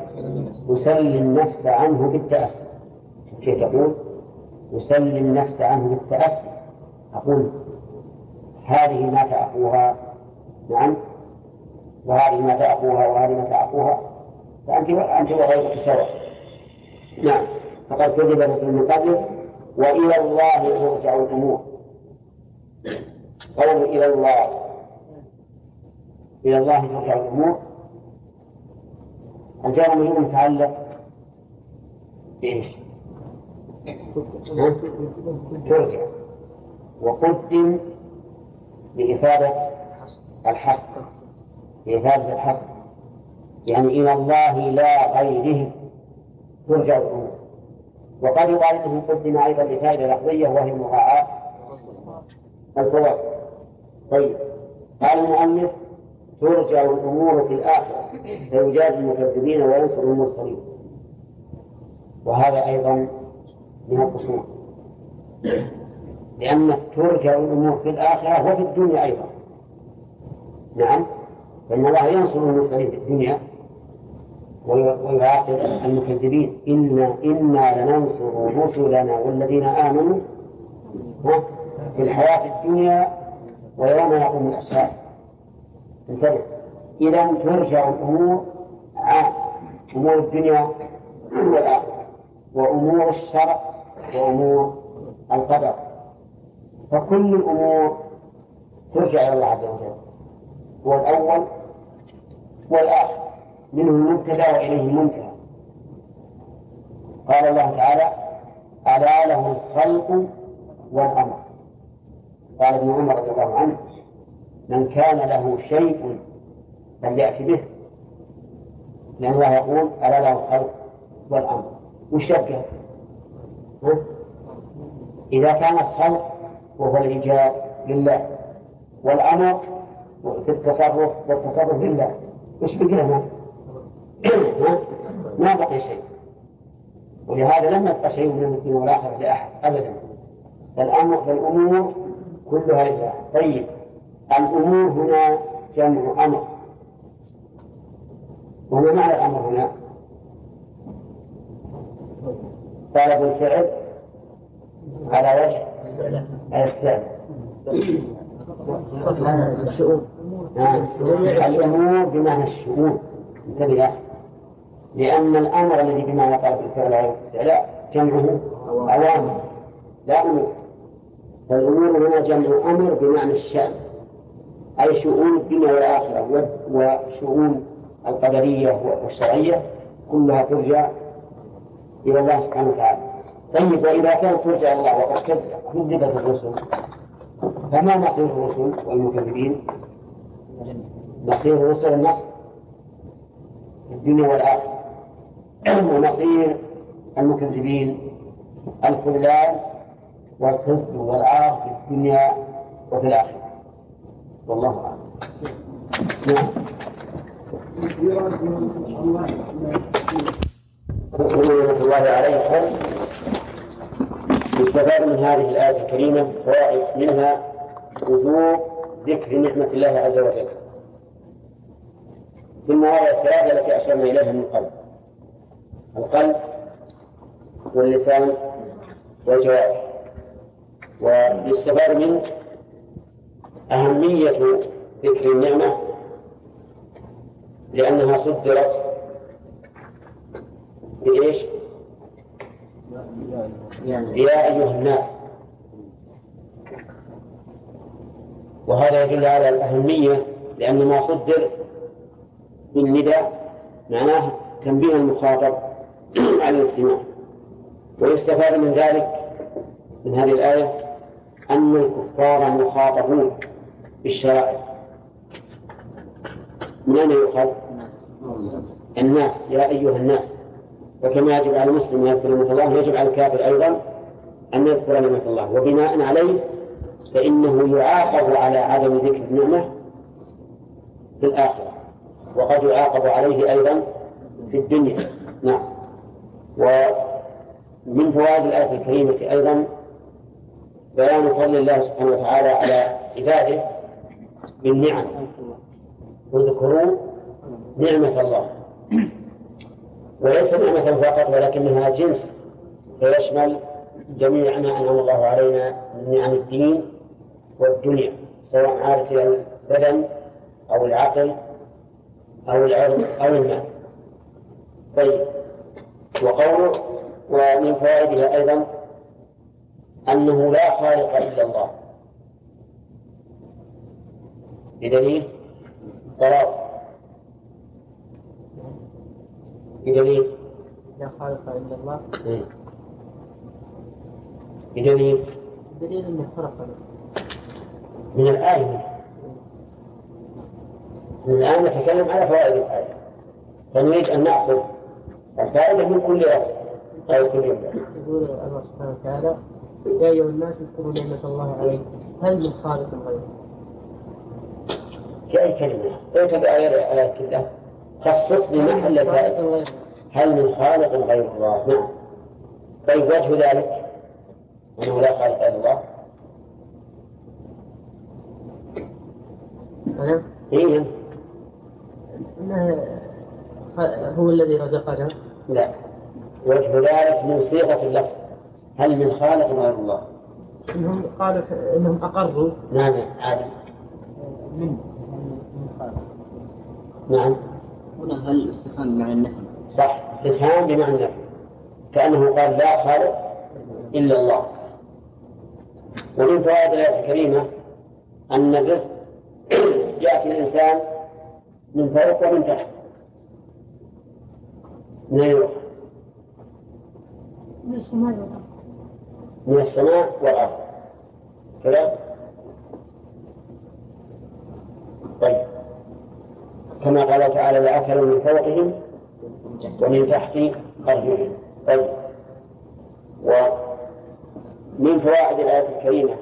أسلي النفس عنه بالتأسي. كيف تقول؟ أسلي النفس عنه بالتأسي. أقول هذه مات أخوها نعم وهذه متى أخوها وهذه متى أخوها فأنت أنت وغيرك سواء. نعم فقد كذب رسول من وإلى الله ترجع الأمور. قول إلى الله. إلى الله ترجع الأمور. الجار مجرور متعلق بإيش؟ ترجع. وقدم لإفادة الحصر لإفادة الحصر يعني إلى الله لا غيره ترجع الأمور. وقد يقال إنه قدم أيضا لفائدة لفظية وهي مراعاه الفواصل. طيب. قال المؤلف ترجع الأمور في الآخرة. فيجاد المكذبين وينصر المرسلين. وهذا أيضا من القصور لأن ترجع الأمور في الآخرة وفي الدنيا أيضا. نعم. فإن الله ينصر المرسلين في الدنيا ويعاقب المكذبين. إنا إنا لننصر رسلنا والذين آمنوا في الحياة الدنيا ويوم يقوم الأشهاد انتبه إذا ترجع الأمور عام أمور الدنيا والآخرة وأمور الشرع وأمور القدر. فكل الأمور ترجع إلى الله عز وجل. هو الأول والآخر منه المبتدا وإليه المنتهى قال الله تعالى ألا له الخلق والأمر. قال ابن عمر رضي الله عنه من كان له شيء فليأت به. لأن الله يقول ألا له الخلق والأمر. وش يبقى؟ إذا كان الخلق وهو الإيجاب لله والأمر في التصرف والتصرف لله. وش بقي هنا؟ ما بقي شيء. ولهذا لم يبقى شيء من الدين والآخرة لأحد أبدا. فالأمر فالأمور كلها لله. طيب. الأمور هنا جمع أمر. وما معنى الأمر هنا؟ طلب الفعل على وجه الاستعمال نعم. الأمور بمعنى الشؤون. انتبه لأن الأمر الذي بمعنى طلب الفعل أو الاستعلاء جمعه أوامر. لا أمور. فالأمور هنا جمع أمر بمعنى الشأن. أي شؤون الدنيا والآخرة وشؤون القدرية والشرعية كلها ترجع إلى الله سبحانه وتعالى. طيب وإذا كانت ترجع إلى الله وقد كذبت الرسل. فما مصير الرسل والمكذبين؟ مصير الرسل النصر في الدنيا والآخرة. ومصير المكذبين الخذلان والخزي والعار في الدنيا وفي الآخرة. والله. أعلم نعم رحمة الله عليكم يستفاد من هذه الآية الكريمة فوائد منها وجوب ذكر نعمة الله عز وجل. في المواضع الثلاثة التي أشرنا إليها من قبل القلب واللسان والجوارح. ويستفاد منه أهمية ذكر النعمة لأنها صدرت بإيش؟ يا أيها الناس. وهذا يدل على الأهمية لأن ما صدر بالنداء معناه تنبيه المخاطب [clears throat] على الاستماع. ويستفاد من ذلك من هذه الآية أن الكفار مخاطبون. بالشرائع من أين يؤخذ؟ الناس يا أيها الناس. وكما يجب على المسلم أن يذكر نعمة الله يجب على الكافر أيضا أن يذكر نعمة الله. وبناء عليه فإنه يعاقب على عدم ذكر النعمة في الآخرة. وقد يعاقب عليه أيضا في الدنيا. نعم. ومن فوائد الآية الكريمة أيضا بيان فضل الله سبحانه وتعالى على عباده. بالنعم واذكروا نعمة الله. وليس نعمة فقط ولكنها جنس. فيشمل جميع ما أنعم الله علينا من نعم الدين والدنيا سواء عادت إلى البدن أو العقل أو العلم أو المال. طيب. وقوله ومن فوائدها أيضا أنه لا خالق إلا الله. بدليل طلاق بدليل. لا خالق الا الله. بدليل. دليل إنه خلق من الآية. من الآن نتكلم على فوائد الآية. فنريد أن نأخذ الفائدة من كل آية كل يقول الله سبحانه وتعالى يا أيها الناس اذكروا نعمة الله عليكم. هل من خالق غيره؟ في أي كلمة ائت بآية الآية كلها خصص لي محل غيره هل من خالق غير الله؟ نعم طيب وجه ذلك؟ أنه لا خالق إلا الله. أنا إيه؟ هو الذي رزقنا لا. وجه ذلك من صيغة اللفظ هل من خالق غير الله؟ إنهم قالوا إنهم أقروا. نعم عادي. من. نعم. هنا هل استفهام مع النفي. صح. استفهام بمعنى النفي. كأنه قال لا خالق إلا الله. ومن فوائد الآية الكريمة أن الرزق [clears throat] يأتي الإنسان من فوق ومن تحت. من أين يؤخذ؟ من السماء والأرض. من السماء والأرض. كذا؟ طيب. كما قال تعالى لأكلوا من فوقهم ومن تحت أرجلهم. طيب. ومن فوائد الآية الكريمة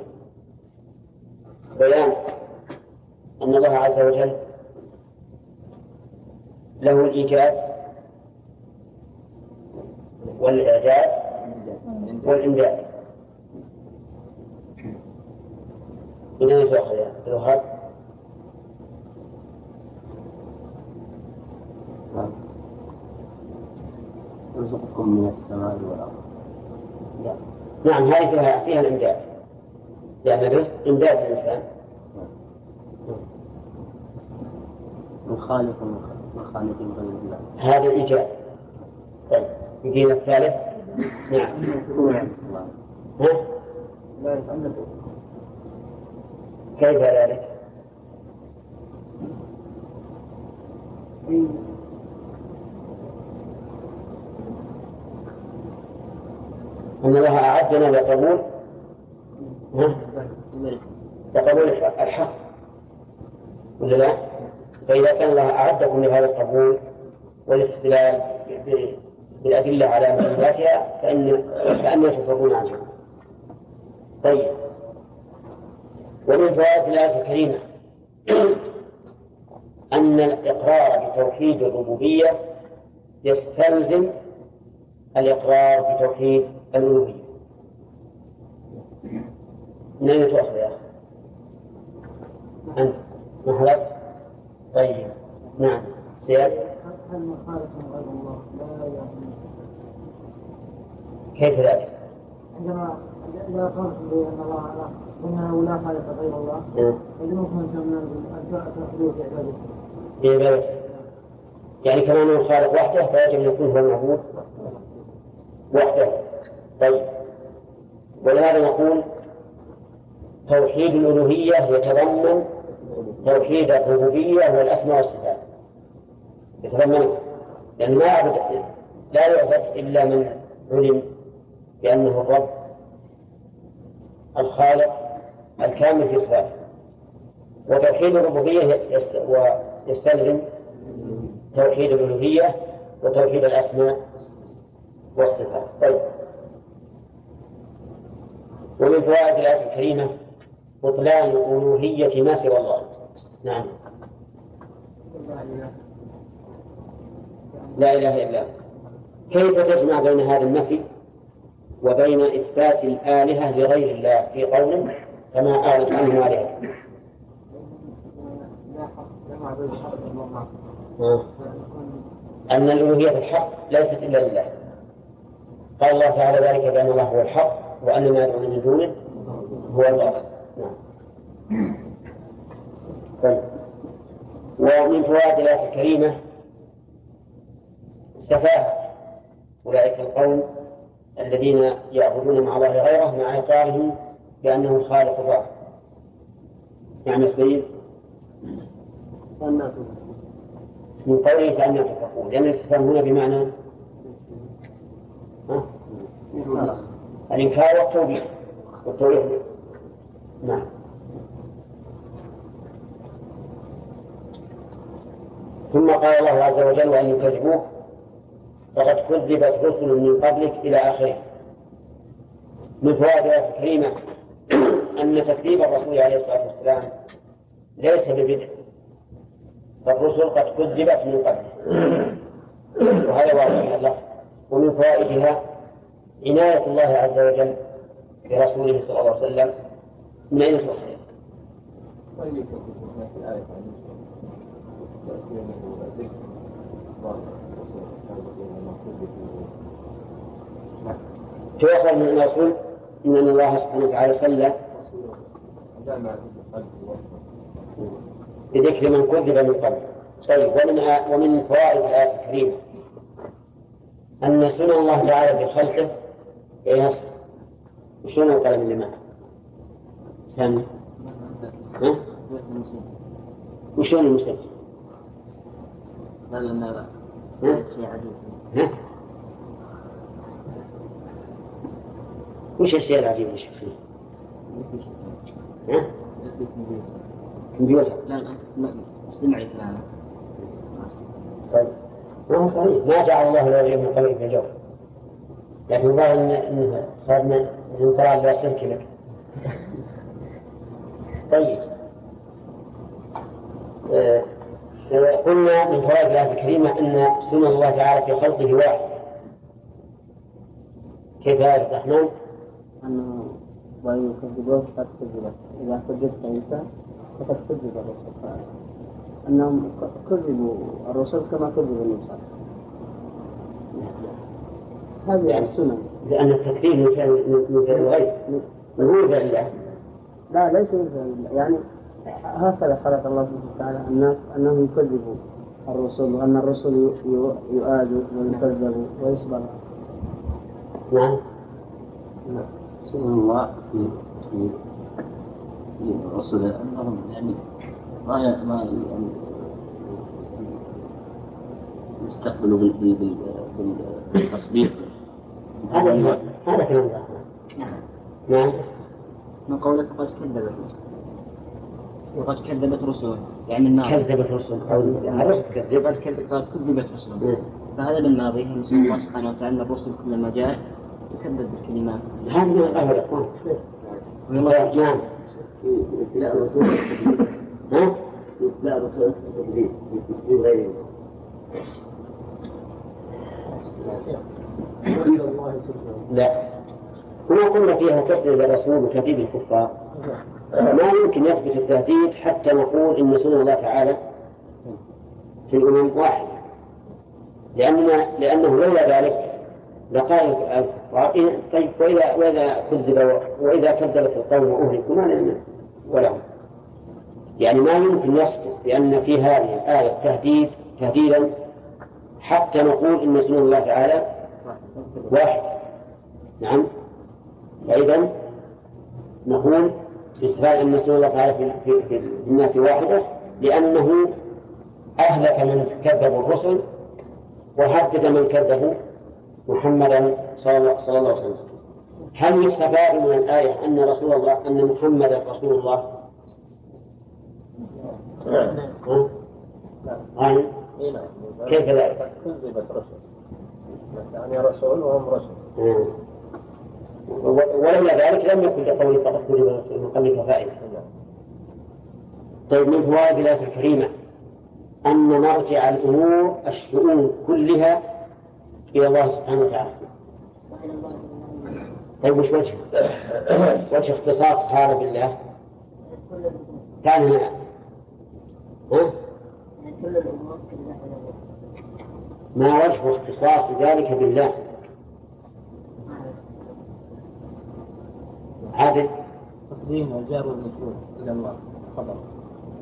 بيان أن الله عز وجل له الإيجاد والإعجاز والإمداد. من أين تؤخذ يرزقكم من السماء والأرض. لا. نعم هذه فيها فيها الإمداد. لأن الرزق إمداد الإنسان. من خالق من خالق غير الله. هذا الإيجاد طيب يجينا الثالث؟ نعم؟ لا يتعلق. كيف ذلك؟ أن الله أعدنا لقبول؟ لقبول الحق ولا لا؟ فإذا كان الله أعدكم لهذا القبول والاستدلال بالأدلة على مهماتها فإن فأن تفرون عنها. طيب ومن فوائد الآية الكريمة أن الإقرار بتوحيد الربوبية يستلزم الإقرار بتوحيد الألوهية. من أين تؤخذ يا أخي؟ أنت ما حضرت؟ طيب نعم زياد هل من خالق غير الله لا يعني كيف ذلك؟ عندما إذا قلت بان الله لا لا خالق غير الله. اذا ممكن ان تعتقدوا في عبادته بعبادته يعني كما أنه الخالق وحده فيجب أن يكون هو المعبود وحده. طيب. ولهذا نقول توحيد الألوهية يتضمن توحيد الربوبية والأسماء والصفات. يتضمنها لأن ما يعبد لا يعبد إلا من علم بأنه الرب الخالق الكامل في صفاته. وتوحيد الربوبية يست- ويستلزم توحيد الألوهية وتوحيد الأسماء والصفات. طيب. ومن فوائد الآية الكريمة بطلان ألوهية ما سوى الله. نعم. لا إله إلا هو كيف تجمع بين هذا النفي وبين إثبات الآلهة لغير الله في قوله كما قالت عنه آلهة الله. أن الألوهية الحق ليست إلا لله. قال الله تعالى ذلك بأن الله هو الحق وأن ما يدعون من دونه هو الباطل. نعم. طيب. ومن فوائد الآية الكريمة سفاهة أولئك القوم الذين يعبدون مع الله غيره مع إقرارهم بأنه الخالق الرازق نعم سيد. من قوله فأنا تتقون لأن الاستفهام هنا بمعنى؟ الإنكار والتوبيخ. والتوبيخ. نعم. ثم قال الله عز وجل وأن يكذبوك فقد كذبت رسل من قبلك إلى آخره. من فوائد الآية الكريمة [clears throat] أن تكذيب الرسول عليه الصلاة والسلام ليس ببدع. فالرسل قد كذبت من قبل [clears throat] وهذا واضح. من اللفظ ومن فوائدها عناية الله عز وجل برسوله صلى الله عليه وسلم من أين تؤخذ؟ تؤخذ من الرسول إن الله سبحانه وتعالى صلى بذكر من كذب من قبل طيب ومن ومن فوائد الآية الكريمة أن سنن الله تعالى في خلقه يصل وشنو القلم اللي معه؟ سن ها؟ وشلون المسجل؟ هذا النار شيء عجيب ها؟ وش الشيء العجيب اللي شوف فيه؟ ها؟ كمبيوتر لا لا لا استمع كلامه طيب ما هو صحيح. ما جعل الله له من قبل في الجو لكن الظاهر إنه صار من قراءة لا سلك لك. [laughs] طيب. آه، قلنا من فوائد الآية الكريمة أن سنن الله تعالى في خلقه واحد. كيف يا الرحمن؟ أنه وإن يكذبوك قد كذبت إذا كذبت أنت فقد كذب الرسل ف- أنهم كذبوا الرسل كما كذب النبي صلى الله عليه وسلم هذه يعني- السنن. لأن التكذيب من فعل من فعل الغيب. من فعل الله. لا ليس من فعل الله. يعني هكذا خلق الله سبحانه وتعالى الناس أنهم يكذبوا الرسل وأن الرسل يؤادوا ويكذبوا ويصبر. نعم. سبحان الله. في في في رسله أنهم يعني ما ما يعني يستقبلوا بال- بال- بال- بالتصديق. هذا هذا كلام الله نعم. من قولك قد كذبت وقد كذبت رسله يعني النار كذبت رسل الرسل تكذب قد كذب- قد كذبت رسله نعم. فهذا بالماضي نسأل الله سبحانه وتعالى. الرسل كلما جاء يكذب بالكلمات. هذا من القهوة الإخوان نعم. لا الرسول ها؟ لا الرسول التكذيب في غيره لا. هنا قلنا فيها تسلية الرسول وتهديد الكفار. ما يمكن يثبت التهديد حتى نقول إن سنن الله تعالى في الأمم واحد لأننا لأنه لولا ذلك لقال الكفار طيب وإذا وإذا كذب وإذا كذبت القوم أهلكوا ما لنا ولهم يعني ما يمكن يصدق بأن في هذه الآية تهديد تهديدا حتى نقول إن سنن الله تعالى واحد. نعم. فإذا نقول باستفاد أن سنن الله تعالى في, في, في الناس واحدة لأنه أهلك من كذبوا الرسل وهدد من كذبوا محمدا صلى الله عليه وسلم. هل يستفاد من الآية أن رسول الله أن محمدا رسول الله؟ ها؟ يعني كيف ذلك؟ كذبت رسل يعني رسول وهم رسل ولولا ذلك لم يكن لقوله فقد كذب قبلك فائدة طيب من فوائد الآية الكريمة أن مرجع الأمور الشؤون كلها إلى الله سبحانه وتعالى طيب وش وجه؟ وجه اختصاص هذا بالله كان ها؟ ما وجه اختصاص ذلك بالله؟ عادل تقديم الجار والمجرور إلى الله. خبر.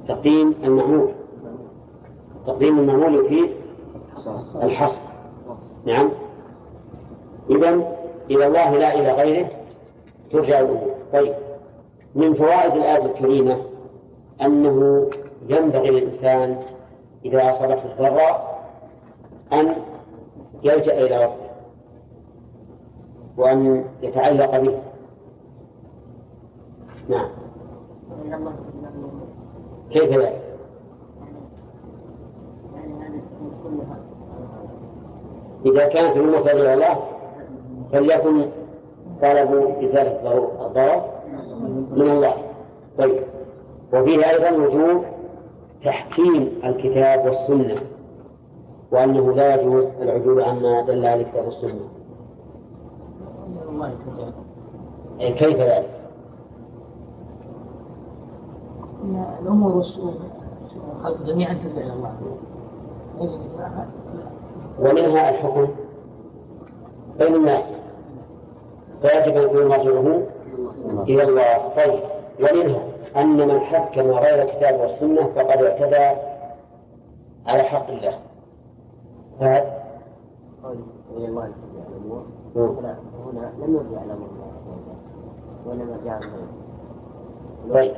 تقديم المعمول. تقديم المعمول يفيد الحصر. نعم. إذا إلى الله لا إلى غيره ترجع الأمور. طيب. من فوائد الآية الكريمة أنه ينبغي للإنسان إذا أصابته الضراء أن يلجأ إلى ربه وأن يتعلق به. نعم. كيف ذلك؟ إذا كانت الأمة إلى الله فليكن طلب إزالة الضرر من الله. طيب. وفيه أيضا وجوب تحكيم الكتاب والسنة وأنه لا يجوز العدول عما دل عليه الكتاب والسنة أي كيف ذلك؟ أن الأمور والخلق جميعا ترجع إلى الله. ومنها الحكم بين الناس. فيجب أن يكون مرجعه إلى الله. طيب ومنها أن من حكم غير الكتاب والسنة فقد اعتدى على حق الله. فهد إلى الله هنا لم يرجع إلى الله وإنما جاء طيب.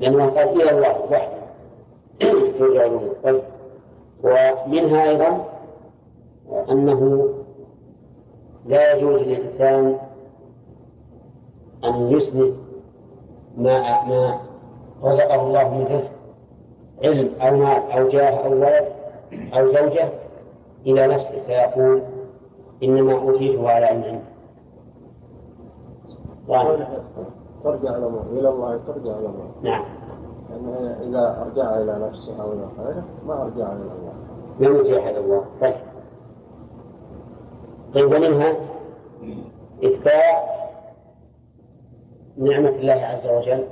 لأنه قال إلى الله وحده. ترجع الأمور طيب. ومنها أيضا أنه لا يجوز للإنسان أن يسند ما ما رزقه الله من رزق علم أو مال أو جاه أو ولد أو زوجة إلى نفسه فيقول إنما أوتيته على علم. عندي. ترجع الأمور إلى الله ترجع الأمور نعم. لأنه إذا أرجع إلى نفسه أو إلى غيره ما أرجع إلى الله. ما يرجع إلى الله. طيب. طيب ومنها إثبات نعمة الله عز وجل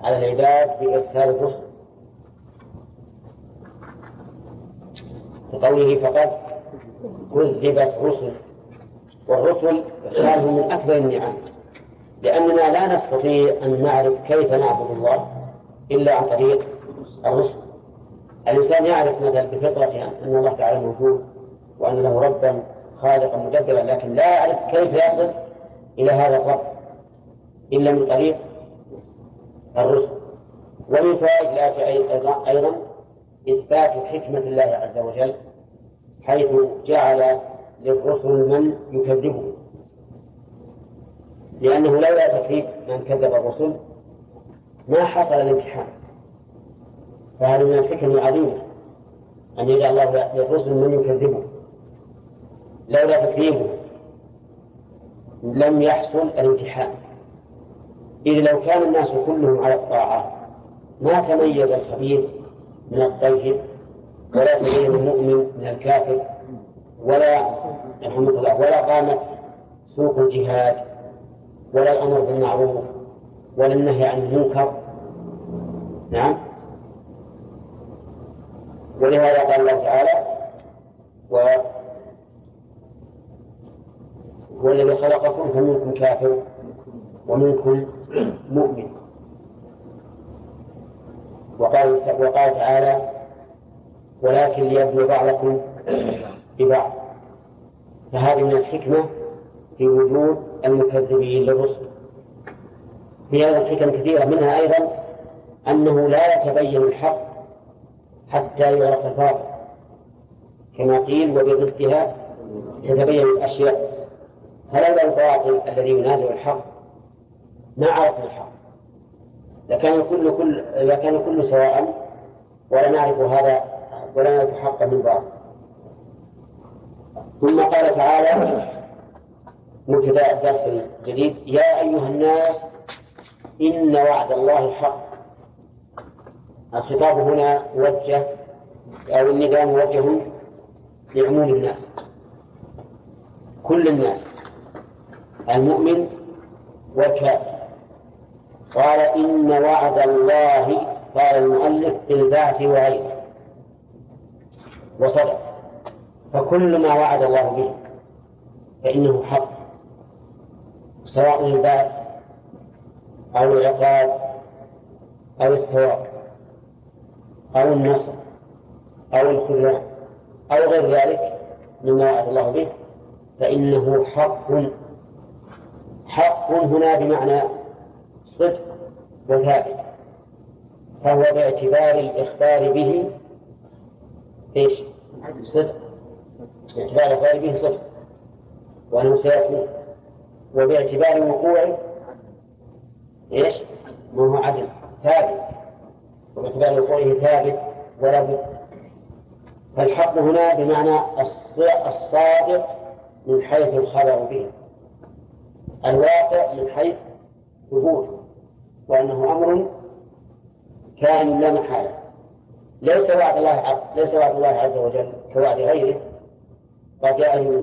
على العباد بإرسال الرسل. بقوله فقد كذبت رسل والرسل إرسالهم من أكبر النعم لأننا لا نستطيع أن نعرف كيف نعبد الله إلا عن طريق الرسل. الإنسان يعرف مثلا بفطرته أن الله تعالى موجود وأن له ربا خالقا مدبرا لكن لا يعرف كيف يصل إلى هذا الرب. إلا من طريق الرسل. ومن فوائد الآية أيضا إثبات حكمة الله عز وجل حيث جعل للرسل من يكذبه لأنه لولا تكذيب من كذب الرسل ما حصل الامتحان. فهذا من الحكم العظيمة أن يجعل الله للرسل من يكذبه لولا تكذيبه لم يحصل الامتحان. إذ لو كان الناس كلهم على الطاعات ما تميز الخبيث من الطيب ولا تميز المؤمن من الكافر ولا رحمة الله ولا قامت سوق الجهاد ولا الأمر بالمعروف ولا النهي عن المنكر. نعم. ولهذا قال الله تعالى و هو الذي خلقكم فمنكم كافر ومنكم مؤمن. وقال وقال تعالى ولكن ليبلو بعضكم ببعض. فهذه من الحكمة في وجود المكذبين للرسل. في هذا الحكم كثيرة منها أيضا أنه لا يتبين الحق حتى يعرف الباطل. كما قيل وبضدها تتبين الأشياء. فلولا الباطل الذي ينازع الحق ما عرفنا الحق لكان الكل كل لكان الكل سواء ولا نعرف هذا ولا نعرف حقا من باطل ثم قال تعالى مبتدا الدرس الجديد يا أيها الناس إن وعد الله حق. الخطاب هنا موجه أو النداء موجه لعموم الناس. كل الناس المؤمن والكافر. قال إن وعد الله قال المؤلف بالبعث وغيره وصدق. فكل ما وعد الله به فإنه حق سواء البعث أو العقاب أو الثواب أو النصر أو الخذلان أو غير ذلك مما وعد الله به فإنه حق. حق هنا بمعنى صدق وثابت. فهو باعتبار الإخبار به إيش؟ صدق. باعتبار الإخبار به صدق. وأنه سيكون وباعتبار وقوعه إيش؟ ما هو عدل. ثابت. وباعتبار وقوعه ثابت ولا بد. فالحق هنا بمعنى الصادق من حيث الخبر به. الواقع من حيث ثبوته وأنه أمر كائن لا محالة. ليس وعد الله عز وجل كوعد غيره قد جاء